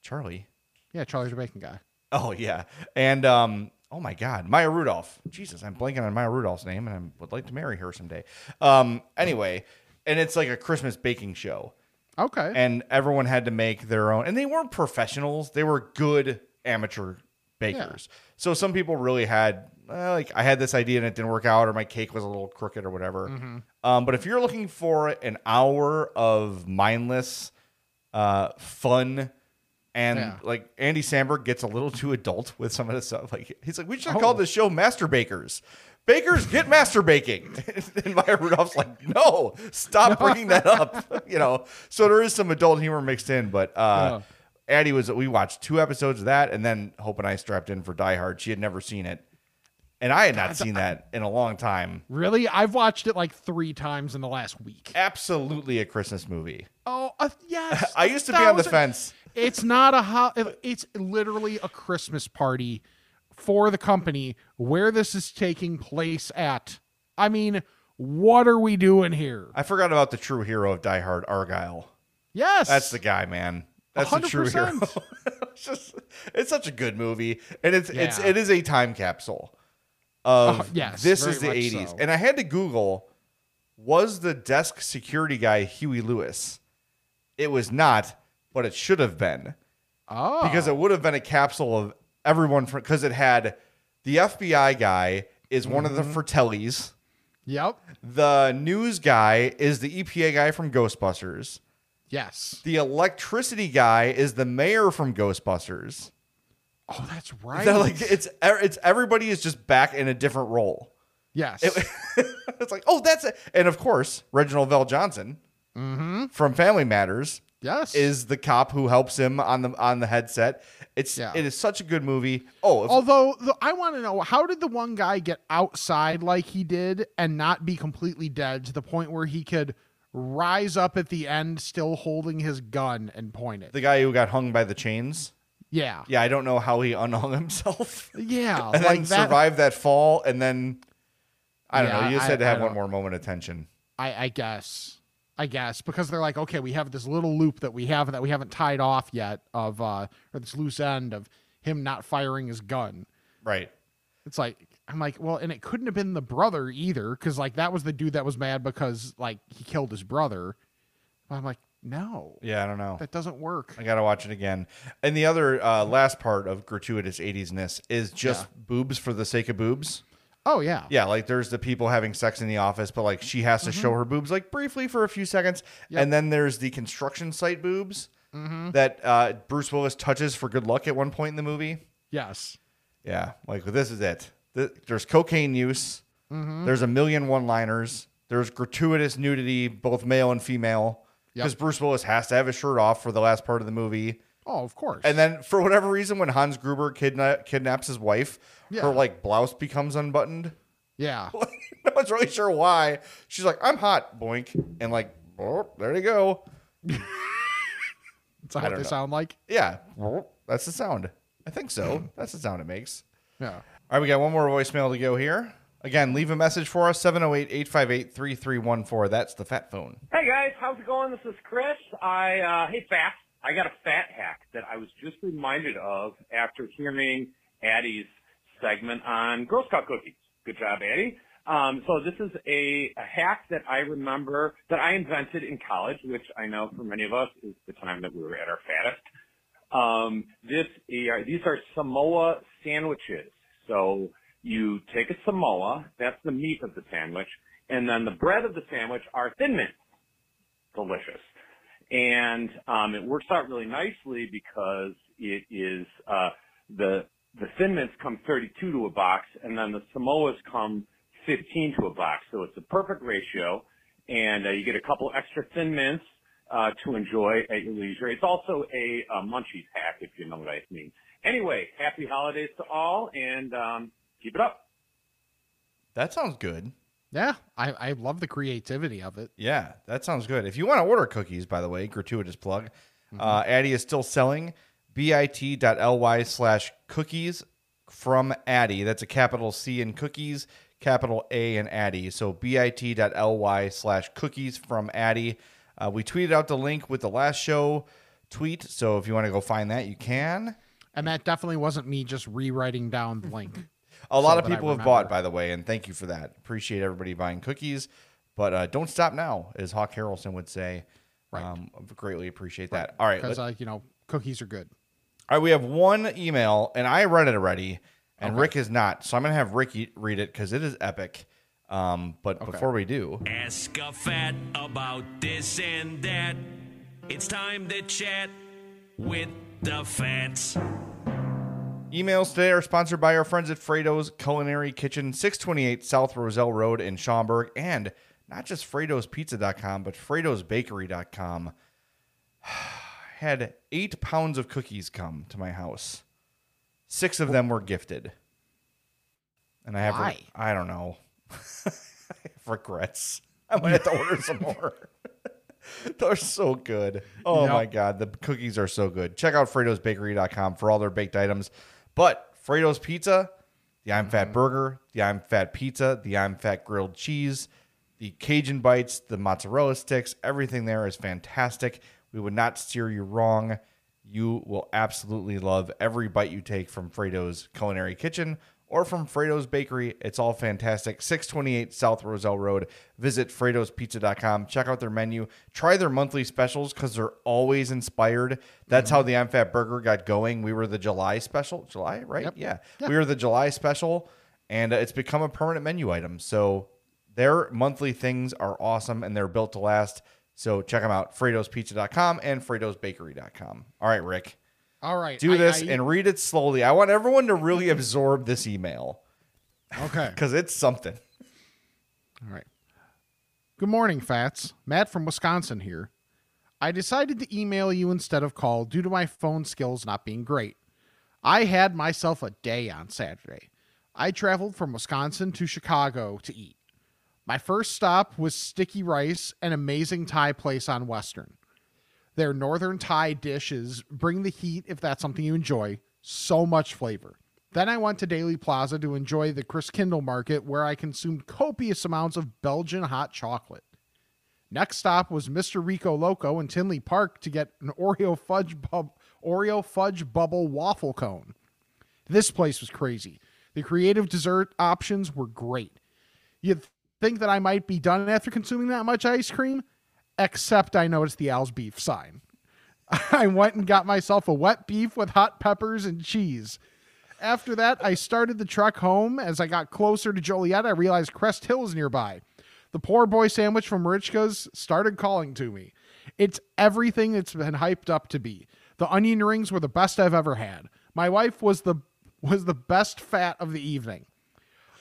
Charlie. Yeah, Charlie's a bacon guy. Oh yeah, and um, oh my God, Maya Rudolph. Jesus, I'm blanking on Maya Rudolph's name, and I would like to marry her someday. Um, anyway, and it's like a Christmas baking show. Okay. and everyone had to make their own and they weren't professionals they were good amateur bakers so some people really had uh, like i had this idea and it didn't work out or my cake was a little crooked or whatever Mm-hmm. um, but if you're looking for an hour of mindless uh, fun and Yeah. like Andy Samberg gets a little too adult with some of the stuff. Like he's like, we should Oh. called this show Master Bakers. Bakers get master baking. and Maya Rudolph's like, no, stop bringing that up. you know, so there is some adult humor mixed in, but uh, Addie was. We watched two episodes of that, and then Hope and I strapped in for Die Hard. She had never seen it, and I had not seen that in a long time. really, I've watched it like three times in the last week. Absolutely a Christmas movie. Oh, uh, yes. I used to be on the fence. It's not a ho- it's literally a Christmas party for the company where this is taking place at. I mean, what are we doing here? I forgot about the true hero of Die Hard, Argyle. Yes. That's the guy, man. That's the true hero. it's just it's such a good movie. And it's it's Yeah. it is a time capsule of Uh, yes, this is the 80s. so. And I had to Google was the desk security guy Huey Lewis? It was not, but it should have been. Oh. Because it would have been a capsule of everyone from because it had the FBI guy is one of the Mm-hmm. Fratellis. Yep. The news guy is the EPA guy from Ghostbusters. Yes. The electricity guy is the mayor from Ghostbusters. Oh, that's right. They're like it's it's everybody is just back in a different role. yes. it's like oh that's it. and of course Reginald VelJohnson mm-hmm. from Family Matters yes. is the cop who helps him on the on the headset. It's Yeah. it is such a good movie. Oh, if- Although the, I want to know how did the one guy get outside like he did and not be completely dead to the point where he could rise up at the end still holding his gun and point it. the guy who got hung by the chains. yeah. Yeah, I don't know how he unhung himself Yeah. and like then that. survived that fall and then I don't Yeah, know. You just I- had to have one more moment of tension. I, I guess. I guess because they're like, okay, we have this little loop that we have that we haven't tied off yet of, uh, or this loose end of him not firing his gun. Right. It's like I'm like, well, and it couldn't have been the brother either, because like that was the dude that was mad because like he killed his brother. I'm like, no, Yeah, I don't know. that doesn't work. I gotta watch it again. And the other uh, last part of gratuitous 80s-ness is just Yeah. boobs for the sake of boobs. Oh yeah, Yeah, like there's the people having sex in the office, but like she has to show her boobs like briefly for a few seconds. Yep. And then there's the construction site boobs that uh, Bruce Willis touches for good luck at one point in the movie. yes, Yeah, like this is it. Th- There's cocaine use. Mm-hmm. There's a million one-liners. There's gratuitous nudity, both male and female, Yep. because Bruce Willis has to have his shirt off for the last part of the movie. oh of course. And then for whatever reason, when Hans Gruber kidna- kidnaps his wife, Yeah. her like blouse becomes unbuttoned. yeah, no one's really sure why. She's like, "I'm hot," boink, and like, oh, there you go. that's how don't they know. sound like. Yeah, that's the sound. I think so. That's the sound it makes. Yeah. All right, we got one more voicemail to go here. Again, leave a message for us 708 858 3314. That's the fat phone. Hey guys, how's it going? This is Chris. I uh hey fat. I got a fat hack that I was just reminded of after hearing Addie's segment on Girl Scout cookies. Good job, Addie. Um, so this is a, a hack that I remember that I invented in college, which I know for many of us is the time that we were at our fattest. Um, this uh, these are Samoa sandwiches. So you take a Samoa, that's the meat of the sandwich, and then the bread of the sandwich are thin mints. Delicious. And um, it works out really nicely because it is uh, the the thin mints come 32 to a box, and then the Samoas come 15 to a box. So it's a perfect ratio, and uh, you get a couple extra thin mints uh, to enjoy at your leisure. It's also a, a munchies pack, if you know what I mean. Anyway, happy holidays to all, and um, keep it up. That sounds good. Yeah, I, I love the creativity of it. Yeah, that sounds good. If you want to order cookies, by the way, gratuitous plug, uh, Addy is still selling bit.ly slash cookies from Addy. That's a capital C in cookies, capital A in Addy. So bit.ly slash cookies from Addy. Uh, we tweeted out the link with the last show tweet. So if you want to go find that, you can. And that definitely wasn't me just rewriting down the link. A lot So of people have bought, by the way, and thank you for that. Appreciate everybody buying cookies, but uh, don't stop now, as Hawk Harrelson would say. Right. Um, greatly appreciate that. All right, Because, let- uh, you know, cookies are good. all right. We have one email, and I read it already, and Rick is not. So I'm gonna have Ricky read it because it is epic. Um, but before we do, Ask a fat about this and that. It's time to chat with the fats. Emails today are sponsored by our friends at Frato's Culinary Kitchen, 628 South Roselle Road in Schaumburg, and not just Frato'sPizza.com, but Frato'sBakery.com. Had eight pounds of cookies come to my house. Six of them were gifted. And I have, Why? I don't know. I have regrets. I might have to order some more. They're so good. Oh Yep. my god, the cookies are so good. Check out Frato'sBakery.com for all their baked items. But Frato's Pizza, the I'm Mm-hmm. Fat Burger, the I'm Fat Pizza, the I'm Fat Grilled Cheese, the Cajun Bites, the mozzarella sticks, everything there is fantastic. We would not steer you wrong. You will absolutely love every bite you take from Frato's Culinary Kitchen or from Frato's Bakery. It's all fantastic. 628 South Roselle Road. Visit Frato'sPizza.com. Check out their menu. Try their monthly specials because they're always inspired. That's how the I'm Fat Burger got going. We were the July special. July, right? Yep. Yeah. We were the July special, and uh, it's become a permanent menu item. So their monthly things are awesome and they're built to last. So check them out. Frato'sPizza.com and Frato'sBakery.com. All right, Rick. All right. Do I- this I- and read it slowly. I want everyone to really absorb this email Okay. because it's something. All right. Good morning, Fats. Matt from Wisconsin here. I decided to email you instead of call due to my phone skills not being great. I had myself a day on Saturday. I traveled from Wisconsin to Chicago to eat. My first stop was Sticky Rice, an amazing Thai place on Western. Their northern Thai dishes bring the heat if that's something you enjoy. So much flavor. Then I went to Daley Plaza to enjoy the Christkindlmarket where I consumed copious amounts of Belgian hot chocolate. Next stop was Mr. Rico Loco in Tinley Park to get an Oreo fudge bub- Oreo fudge bubble waffle cone. This place was crazy. The creative dessert options were great. You'd think that I might be done after consuming that much ice cream, except I noticed the Al's beef sign. I went and got myself a wet beef with hot peppers and cheese. After that, I started the trek home. As I got closer to Joliet, I realized Crest Hill is nearby. The poor boy sandwich from Merichka's started calling to me. It's everything it's been hyped up to be. The onion rings were the best I've ever had. My wife was the was the best fat of the evening.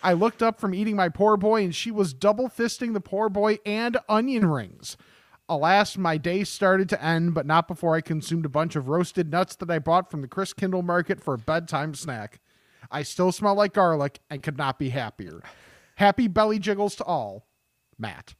I looked up from eating my poor boy and she was double fisting the poor boy and onion rings. Alas, my day started to end, but not before I consumed a bunch of roasted nuts that I bought from the Christkindlmarket for a bedtime snack. I still smell like garlic and could not be happier. Happy belly jiggles to all. Matt.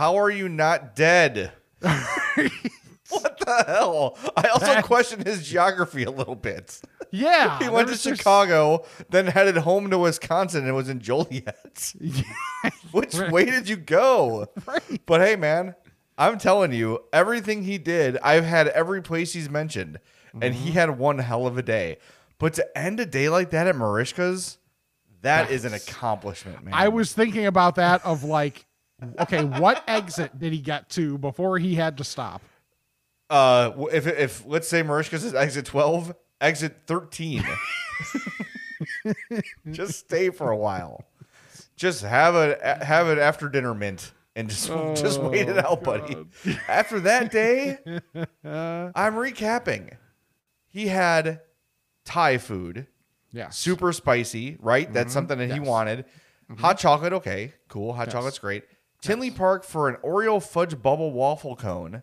How are you not dead? what the hell? I also question his geography a little bit. Yeah. he went to there's just- Chicago, then headed home to Wisconsin and was in Joliet. Which way did you go? But hey, man, I'm telling you, everything he did, I've had every place he's mentioned, and Mm-hmm. he had one hell of a day. But to end a day like that at Merichka's, that is an accomplishment, man. I was thinking about that of like, okay, what exit did he get to before he had to stop? uh, if if let's say Merichka's is exit 12, exit 13. just stay for a while. Just have a have an after dinner mint and just just wait it out, buddy. After that day, I'm recapping. He had Thai food, Yeah. super spicy, right? That's something that he Yes. wanted. Hot chocolate, okay, cool. Hot chocolate's great. Tinley Park for an Oreo fudge bubble waffle cone.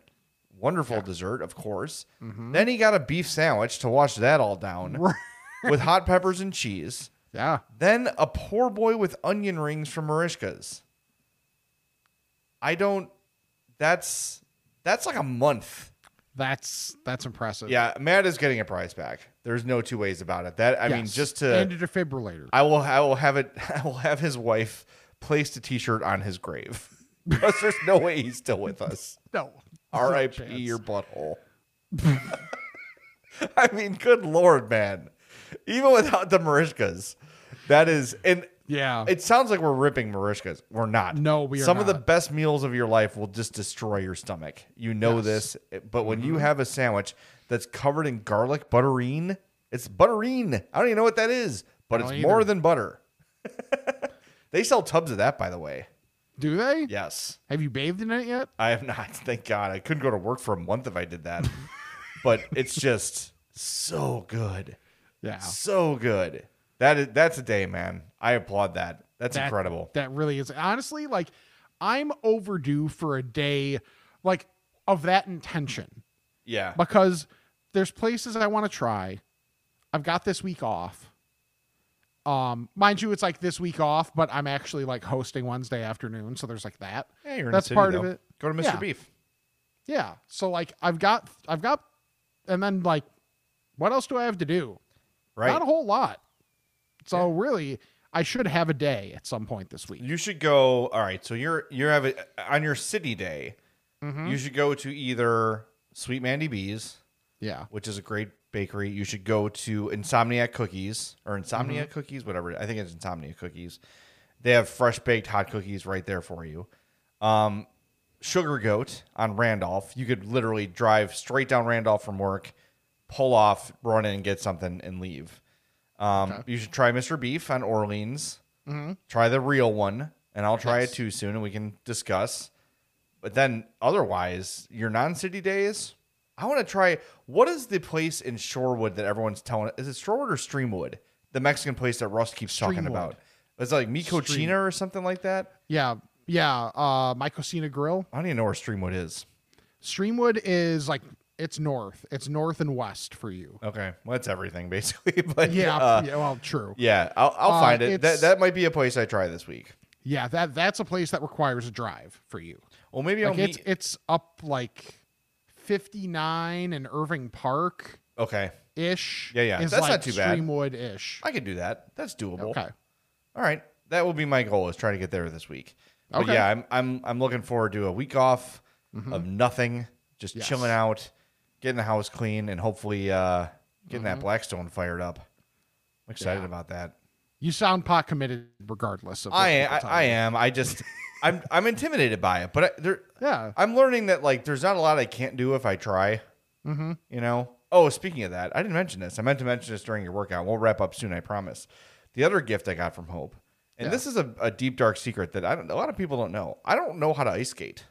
Wonderful dessert, of course. Mm-hmm. Then he got a beef sandwich to wash that all down with hot peppers and cheese. Yeah. Then a poor boy with onion rings from Merichka's. I don't. That's that's like a month. That's that's impressive. Yeah, Matt is getting a prize back. There's no two ways about it. That I mean, Yes. just to and a defibrillator. I will I will have it I will have his wife place a t-shirt on his grave. Because there's no way he's still with us. no. R.I.P. chance. your butthole. I mean, good lord, man. Even without the Merichkas, that is and Yeah. it sounds like we're ripping Merichkas. We're not. No, we are Some of the best meals of your life will just destroy your stomach. You know Yes. this. But when Mm-hmm. you have a sandwich that's covered in garlic butterine, it's butterine. I don't even know what that is, but it's don't more than butter. They sell tubs of that, by the way. Do they? Yes. Have you bathed in it yet? I have not. Thank God. I couldn't go to work for a month if I did that. but it's just so good. Yeah. So good. That is that's a day, man. I applaud that. That's That- incredible. That really is. Honestly, like I'm overdue for a day like of that intention Yeah. because there's places I want to try. I've got this week off. Um, mind you, it's like this week off, but I'm actually like hosting Wednesday afternoon, so there's like that. Yeah, you're in the That's city, part though. of it. Go to Mr. Yeah. Beef. Yeah. So like I've got I've got and then like what else do I have to do? Right. Not a whole lot. So really I should have a day at some point this week. You should go. All right. So you're you're having on your city day. Mm-hmm. You should go to either Sweet Mandy B's, Yeah. which is a great bakery. You should go to Insomniac Cookies or Insomniac Mm-hmm. Cookies, whatever. I think it's Insomnia Cookies. They have fresh baked hot cookies right there for you. Um, Sugar Goat on Randolph. You could literally drive straight down Randolph from work, pull off, run in and get something, and leave. Um, You should try Mr. Beef on Orleans. Try the real one, and I'll try Mm-hmm. Yes. it too soon, and we can discuss. But then, otherwise, your non-city days, I want to try. What is the place in Shorewood that everyone's telling? Is it Shorewood or Streamwood? The Mexican place that Russ keeps talking Streamwood. about. Is it like Mi Stream- or something like that? Yeah. Yeah. Uh my Cocina Grill. I don't even know where Streamwood is. Streamwood is like it's north. It's north and west for you. Okay, well, that's everything basically. But Yeah. uh, yeah well, true. yeah, I'll, I'll Uh, find it. That that might be a place I try this week. Yeah, that that's a place that requires a drive for you. Well, maybe I'll it's meet. it's up like 59 and Irving Park Okay, ish. Yeah, yeah. Is That's like not too bad. Streamwood ish. I can do that. That's doable. Okay. All right, that will be my goal is try to get there this week. But Okay. yeah, I'm I'm I'm looking forward to a week off of nothing, just Mm-hmm. Yes. chilling out, getting the house clean, and hopefully uh, getting that Mm-hmm. Blackstone fired up. I'm excited Yeah. about that. You sound pot committed regardless of I I, I am. I just I'm I'm intimidated by it, but I, there Yeah. I'm learning that like there's not a lot I can't do if I try. Mm-hmm. You know. Oh, speaking of that, I didn't mention this. I meant to mention this during your workout. We'll wrap up soon, I promise. The other gift I got from Hope, and Yeah. this is a, a deep dark secret that I don't. A lot of people don't know. I don't know how to ice skate.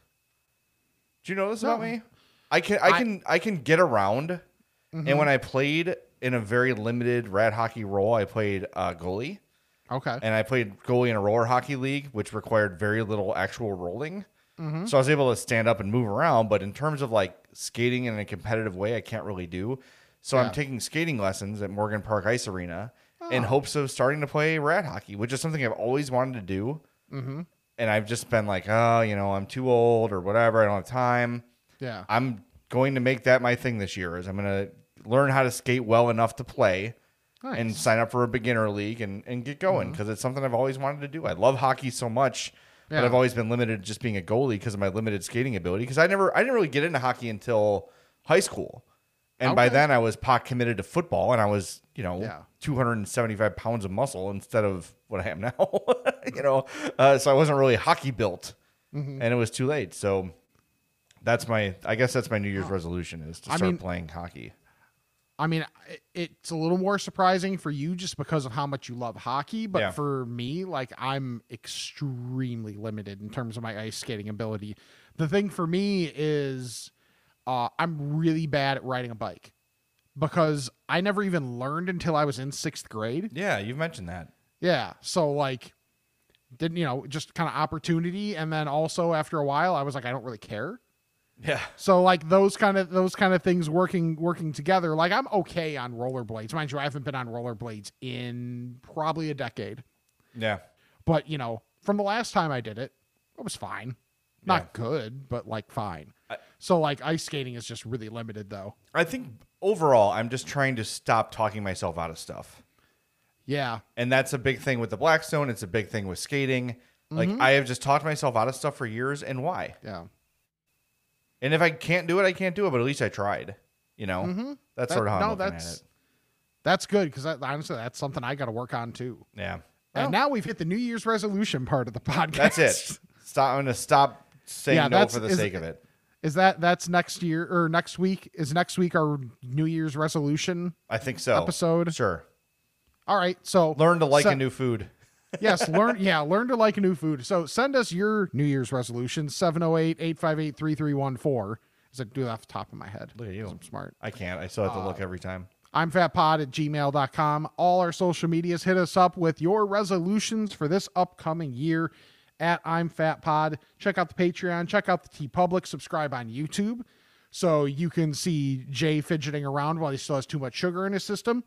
Do you know this about me? I can I, I- can I can get around, and when I played in a very limited rat hockey role, I played uh, goalie Okay. and I played goalie in a roller hockey league, which required very little actual rolling. So I was able to stand up and move around, but in terms of like skating in a competitive way, I can't really do. So I'm taking skating lessons at Morgan Park Ice Arena in hopes of starting to play rat hockey, which is something I've always wanted to do. Mm-hmm. And I've just been like, oh, you know, I'm too old or whatever. I don't have time. yeah. I'm going to make that my thing this year. Is I'm going to learn how to skate well enough to play Nice. Mm-hmm. sign up for a beginner league and, and get going because it's something I've always wanted to do. I love hockey so much, but I've always been limited to just being a goalie because of my limited skating ability. Because I never I didn't really get into hockey until high school, and by then I was pot committed to football, and I was you know Yeah. 275 pounds of muscle instead of what I am now. you know, uh, so I wasn't really hockey built, Mm-hmm. and it was too late. So that's my I guess that's my New Year's resolution is to I start mean- playing hockey. I mean, it's a little more surprising for you just because of how much you love hockey, but Yeah. for me, like I'm extremely limited in terms of my ice skating ability. The thing for me is uh, I'm really bad at riding a bike because I never even learned until I was in sixth grade. Yeah, you've mentioned that. Yeah. So like didn't you know, just kind of opportunity and then also after a while I was like I don't really care. Yeah. So like those kind of those kind of things working working together. Like I'm okay on rollerblades. Mind you, I haven't been on rollerblades in probably a decade. Yeah. But, you know, from the last time I did it, it was fine. Not good, but like fine. so like ice skating is just really limited though. I think overall, I'm just trying to stop talking myself out of stuff. Yeah. And that's a big thing with the Blackstone. It's a big thing with skating. Like Mhm. I have just talked myself out of stuff for years, and why? Yeah. And if I can't do it, I can't do it. But at least I tried. You know, Mhm. that's That- sort of how no, I'm that's that's good because honestly, that's something I got to work on too. Yeah. And now we've hit the New Year's resolution part of the podcast. That's it. Stop. I'm gonna stop saying Yeah, no for the is- sake of it. Is that that's next year or next week? Is next week our New Year's resolution? I think so. Episode. Sure. All right. So Learn to like so- a new food. Yes, learn yeah, learn to like a new food. So send us your New Year's resolution 708-858-3314. As I do that off the top of my head. Look at you. I'm smart. I can't. I still have to Uh, look every time. I'm fatpod at gmail.com. All our social medias hit us up with your resolutions for this upcoming year at I'm fatpod. Check out the Patreon, check out the TeePublic, subscribe on YouTube so you can see Jay fidgeting around while he still has too much sugar in his system.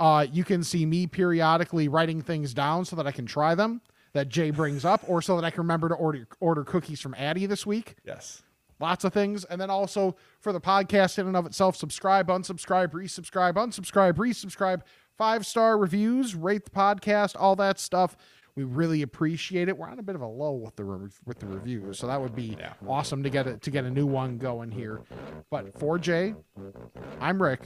Uh, you can see me periodically writing things down so that I can try them that Jay brings up, or so that I can remember to order order cookies from Addie this week. Yes. Lots of things. And then also for the podcast in and of itself, subscribe, unsubscribe, resubscribe, unsubscribe, resubscribe, five star reviews, rate the podcast, all that stuff. We really appreciate it. We're on a bit of a low with the re- with the reviews, so that would be awesome to get it to get a new one going here. But for Jay, I'm Rick.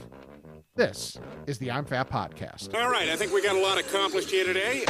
This is the I'm Fat podcast. All right, I think we got a lot accomplished here today.